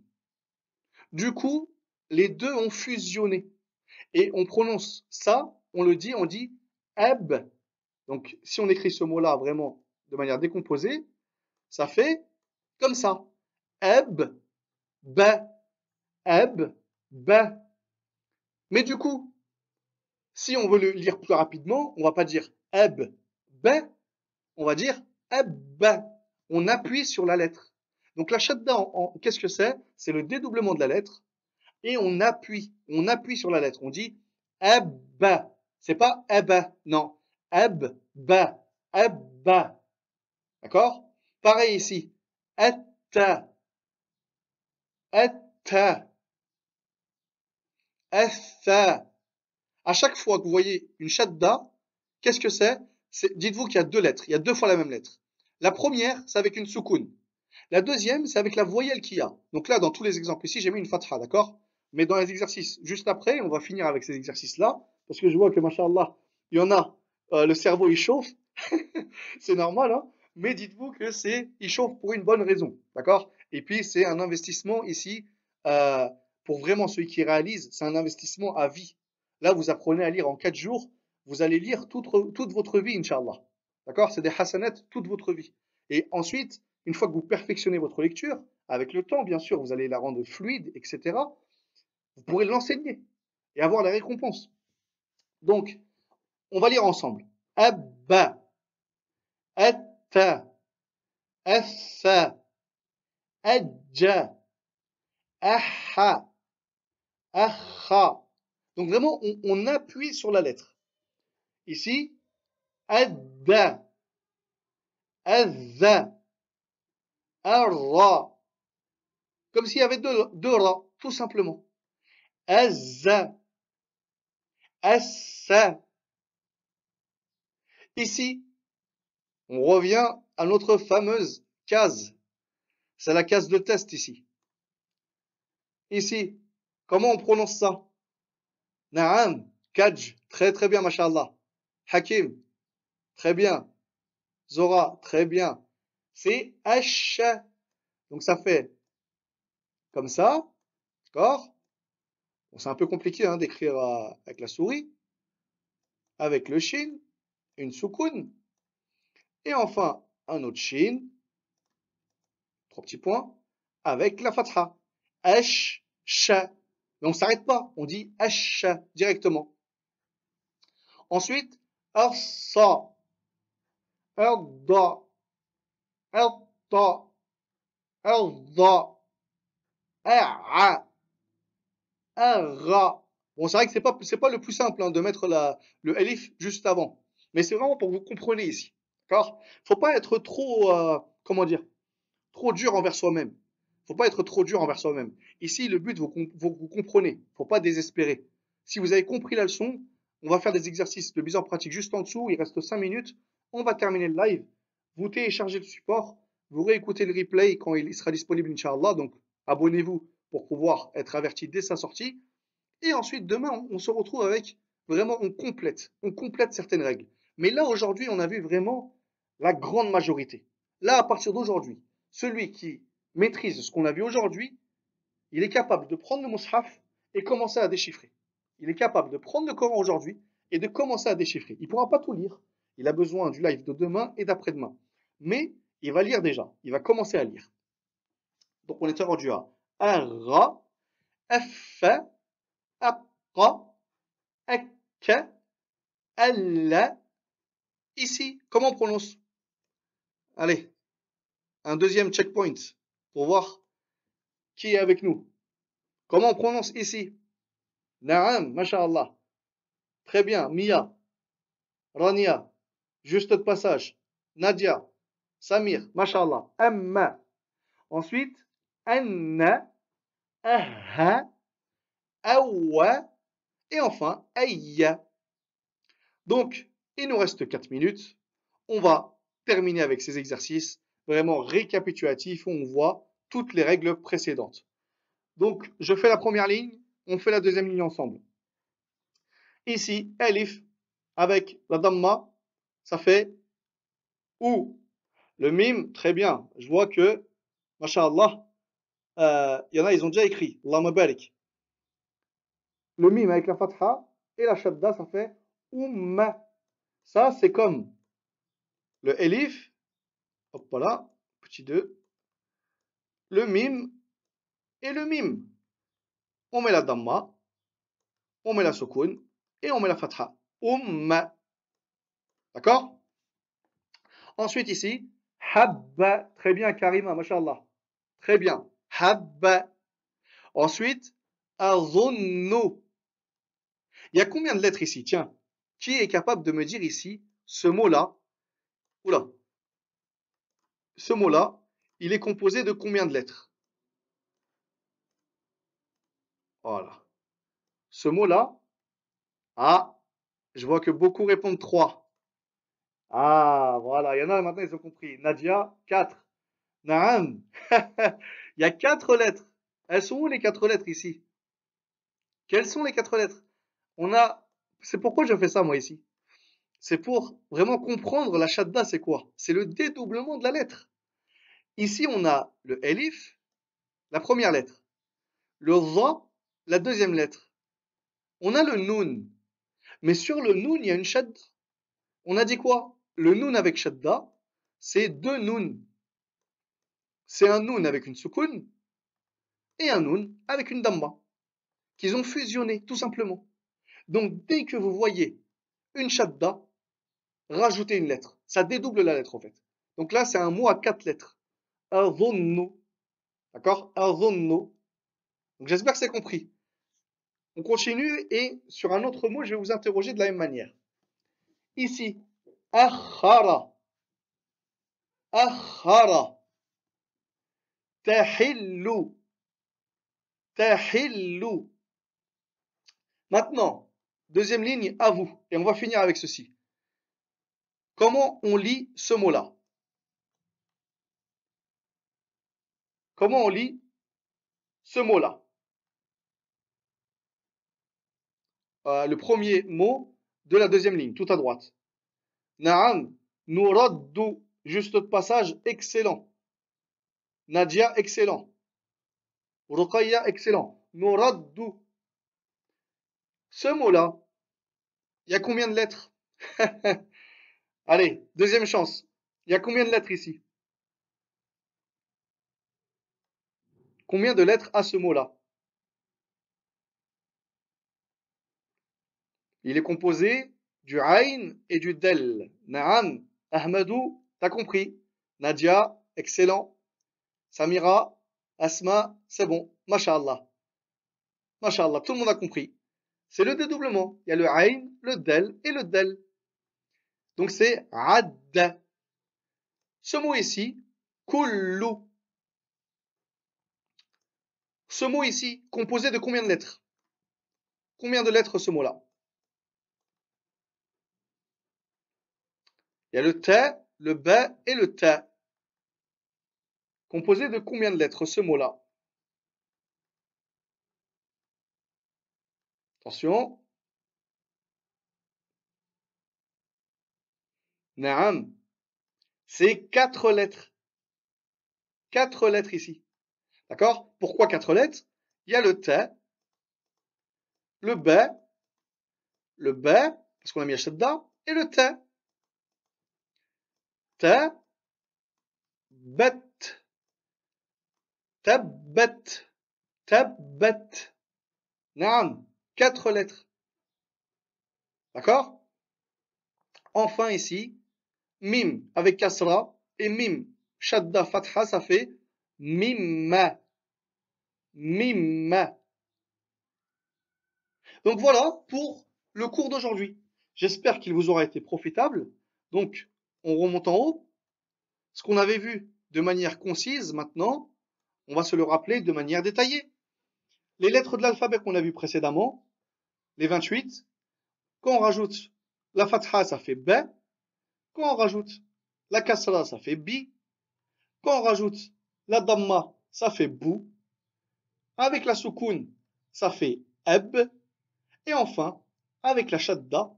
Du coup, les deux ont fusionné. Et on prononce ça, on le dit, on dit eb. Donc, si on écrit ce mot-là vraiment de manière décomposée, ça fait comme ça. Eb, ba, eb, ba. Mais du coup, si on veut le lire plus rapidement, on va pas dire eb, ba, on va dire eb. On appuie sur la lettre. Donc la shadda, qu'est-ce que c'est? C'est le dédoublement de la lettre et on appuie, on appuie sur la lettre. On dit abba. C'est pas abba, non. Abba, abba. D'accord? Pareil ici. Atta. Atta. Atha. À chaque fois que vous voyez une shadda, qu'est-ce que c'est? Dites-vous qu'il y a deux lettres. Il y a deux fois la même lettre. La première, c'est avec une soukoun. La deuxième, c'est avec la voyelle qu'il y a. Donc là, dans tous les exemples ici, j'ai mis une fatha, d'accord? Mais dans les exercices juste après, on va finir avec ces exercices-là, parce que je vois que, machallah, il y en a, euh, le cerveau il chauffe, c'est normal, hein mais dites-vous que c'est, il chauffe pour une bonne raison, d'accord? Et puis c'est un investissement ici, euh, pour vraiment celui qui réalise, c'est un investissement à vie. Là, vous apprenez à lire en quatre jours, vous allez lire toute, votre vie, Inch'Allah. D'accord? C'est des hasanats toute votre vie. Et ensuite, une fois que vous perfectionnez votre lecture, avec le temps, bien sûr, vous allez la rendre fluide, etc vous pourrez l'enseigner et avoir la récompense. Donc, on va lire ensemble. Abba, atta, assa, adja, aha, aha. Donc vraiment, on, appuie sur la lettre. Ici, adda, azza, arra, Comme s'il y avait deux, deux ra, tout simplement. Az. As. Ici, on revient à notre fameuse case. C'est la case de test ici. Ici, comment on prononce ça? Naam, Kaj, très très bien, mashallah. Hakim, très bien. Zora, très bien. C'est H. Donc ça fait comme ça, d'accord? C'est un peu compliqué hein, d'écrire euh, avec la souris. Avec le shin, une soukoun. Et enfin, un autre shin, trois petits points, avec la fatha. H, sh. Mais on ne s'arrête pas, on dit H directement. Ensuite, arsa, arda, arda, arda, ara, ara. Bon, c'est vrai que c'est pas, pas le plus simple hein, de mettre le elif juste avant. Mais c'est vraiment pour que vous compreniez ici. D'accord? Faut pas être trop, euh, comment dire, trop dur envers soi-même. Faut pas être trop dur envers soi-même. Ici, le but, vous, vous, vous comprenez. Faut pas désespérer. Si vous avez compris la leçon, on va faire des exercices de mise en pratique juste en dessous. Il reste 5 minutes. On va terminer le live. Vous téléchargez le support. Vous réécoutez le replay quand il sera disponible, Inch'Allah. Donc, abonnez-vous pour pouvoir être averti dès sa sortie. Et ensuite, demain, on se retrouve avec vraiment, on complète. On complète certaines règles. Mais là, aujourd'hui, on a vu vraiment la grande majorité. Là, à partir d'aujourd'hui, celui qui maîtrise ce qu'on a vu aujourd'hui, il est capable de prendre le mushaf et commencer à déchiffrer. Il est capable de prendre le Coran aujourd'hui et de commencer à déchiffrer. Il ne pourra pas tout lire. Il a besoin du live de demain et d'après-demain. Mais il va lire déjà. Il va commencer à lire. Donc on est rendu à Ra, F, Aqa, Akka, Alla, Ici, comment on prononce? Allez, un deuxième checkpoint pour voir qui est avec nous. Comment on prononce ici? Naam, masha'Allah. Très bien, Mia, Rania, juste de passage. Nadia, Samir, masha'Allah. Amma. Ensuite, Anna, Aha, Awa, et enfin, Ayya. Donc, il nous reste 4 minutes. On va terminer avec ces exercices vraiment récapitulatifs où on voit toutes les règles précédentes. Donc, je fais la première ligne, on fait la deuxième ligne ensemble. Ici, Elif, avec la Damma, ça fait ou. Le mime, très bien. Je vois que, masha'Allah, euh, il y en a, ils ont déjà écrit. Barik. Le mime avec la fatha et la shadda, ça fait umma. Ça, c'est comme le elif, hop là, petit 2, le mime et le mime. On met la damma, on met la sukun et on met la fatha. Umma. D'accord? Ensuite ici, habba. Très bien, Karima, mashallah. Très bien. Habba. Ensuite, azunnu. Il y a combien de lettres ici? Tiens, qui est capable de me dire ici ce mot-là? Oula. Ce mot-là, il est composé de combien de lettres? Voilà. Ce mot-là, ah, je vois que beaucoup répondent 3. Ah, voilà, il y en a maintenant, ils ont compris. Nadia, 4. Naam, il y a 4 lettres. Elles sont où les 4 lettres ici? Quelles sont les 4 lettres? On a c'est pourquoi je fais ça, moi, ici. C'est pour vraiment comprendre la shadda, c'est quoi? C'est le dédoublement de la lettre. Ici, on a le elif, la première lettre. Le za, la deuxième lettre. On a le nun. Mais sur le nun, il y a une shadda. On a dit quoi? Le nun avec shadda, c'est deux nun. C'est un nun avec une sukun et un nun avec une damma. Qu'ils ont fusionné, tout simplement. Donc, dès que vous voyez une shadda, rajoutez une lettre. Ça dédouble la lettre, en fait. Donc là, c'est un mot à quatre lettres. Azonnu. D'accord? Azonnu. Donc j'espère que c'est compris. On continue et sur un autre mot, je vais vous interroger de la même manière. Ici, akhara. Akhara. Tahillu. tahillu. Maintenant, deuxième ligne, à vous. Et on va finir avec ceci. Comment on lit ce mot-là? Comment on lit ce mot-là? Euh, Le premier mot de la deuxième ligne, tout à droite. Na'am, nuraddu, juste de passage, excellent. Nadia, excellent. Ruqayya, excellent. Nuraddu. Ce mot-là, il y a combien de lettres? Allez, deuxième chance. Il y a combien de lettres ici? Combien de lettres a ce mot-là? Il est composé du Ain et du Del. Na'am, Ahmadou, t'as compris. Nadia, excellent. Samira, Asma, c'est bon. Masha'Allah. Masha'Allah, tout le monde a compris. C'est le dédoublement. Il y a le Ain, le Del et le Del. Donc c'est Ad. Ce mot ici, Kullu. Ce mot ici, composé de combien de lettres? Combien de lettres ce mot-là? Il y a le T, le B et le T. Composé de combien de lettres ce mot-là? Attention. Naam. C'est quatre lettres. Quatre lettres ici. D'accord? Pourquoi quatre lettres? Il y a le T, le B, le B, parce qu'on a mis shadda, et le T. T, bet, tabbat, tabbat. Naam. Quatre lettres. D'accord? Enfin ici, mim avec kasra et mim shadda fatha, ça fait mimma. Mimma. Donc voilà pour le cours d'aujourd'hui. J'espère qu'il vous aura été profitable. Donc, on remonte en haut. Ce qu'on avait vu de manière concise, maintenant, on va se le rappeler de manière détaillée. Les lettres de l'alphabet qu'on a vu précédemment, les 28, quand on rajoute la fatha, ça fait B. Quand on rajoute la kasra, ça fait bi. Quand on rajoute la damma, ça fait bou. Avec la soukoun, ça fait eb. Et enfin, avec la shadda,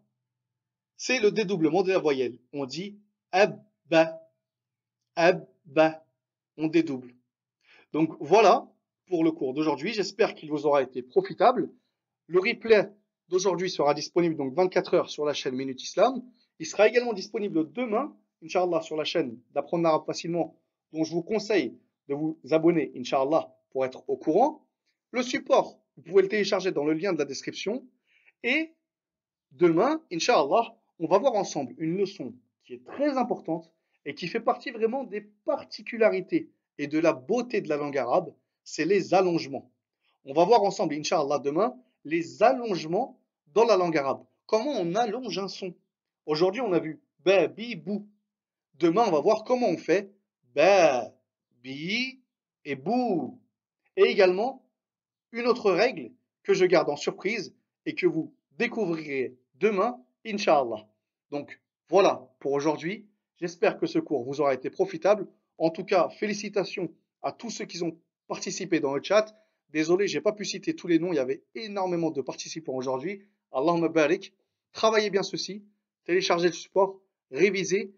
c'est le dédoublement de la voyelle. On dit ebba, ebba. On dédouble. Donc voilà pour le cours d'aujourd'hui. J'espère qu'il vous aura été profitable. Le replay d'aujourd'hui sera disponible donc 24 heures sur la chaîne Minute Islam. Il sera également disponible demain, Inch'Allah, sur la chaîne d'apprendre l'arabe facilement, dont je vous conseille de vous abonner, Inch'Allah, pour être au courant. Le support, vous pouvez le télécharger dans le lien de la description. Et demain, Inch'Allah, on va voir ensemble une leçon qui est très importante et qui fait partie vraiment des particularités et de la beauté de la langue arabe, c'est les allongements. On va voir ensemble, Inch'Allah, demain, les allongements dans la langue arabe. Comment on allonge un son? Aujourd'hui, on a vu ba, bi, bou. Demain, on va voir comment on fait ba, bi et bou. Et également, une autre règle que je garde en surprise et que vous découvrirez demain, Inch'Allah. Donc, voilà pour aujourd'hui. J'espère que ce cours vous aura été profitable. En tout cas, félicitations à tous ceux qui ont participé dans le chat. Désolé, j'ai pas pu citer tous les noms. Il y avait énormément de participants aujourd'hui. Allahumma barik. Travaillez bien ceci. Téléchargez le support. Révisez.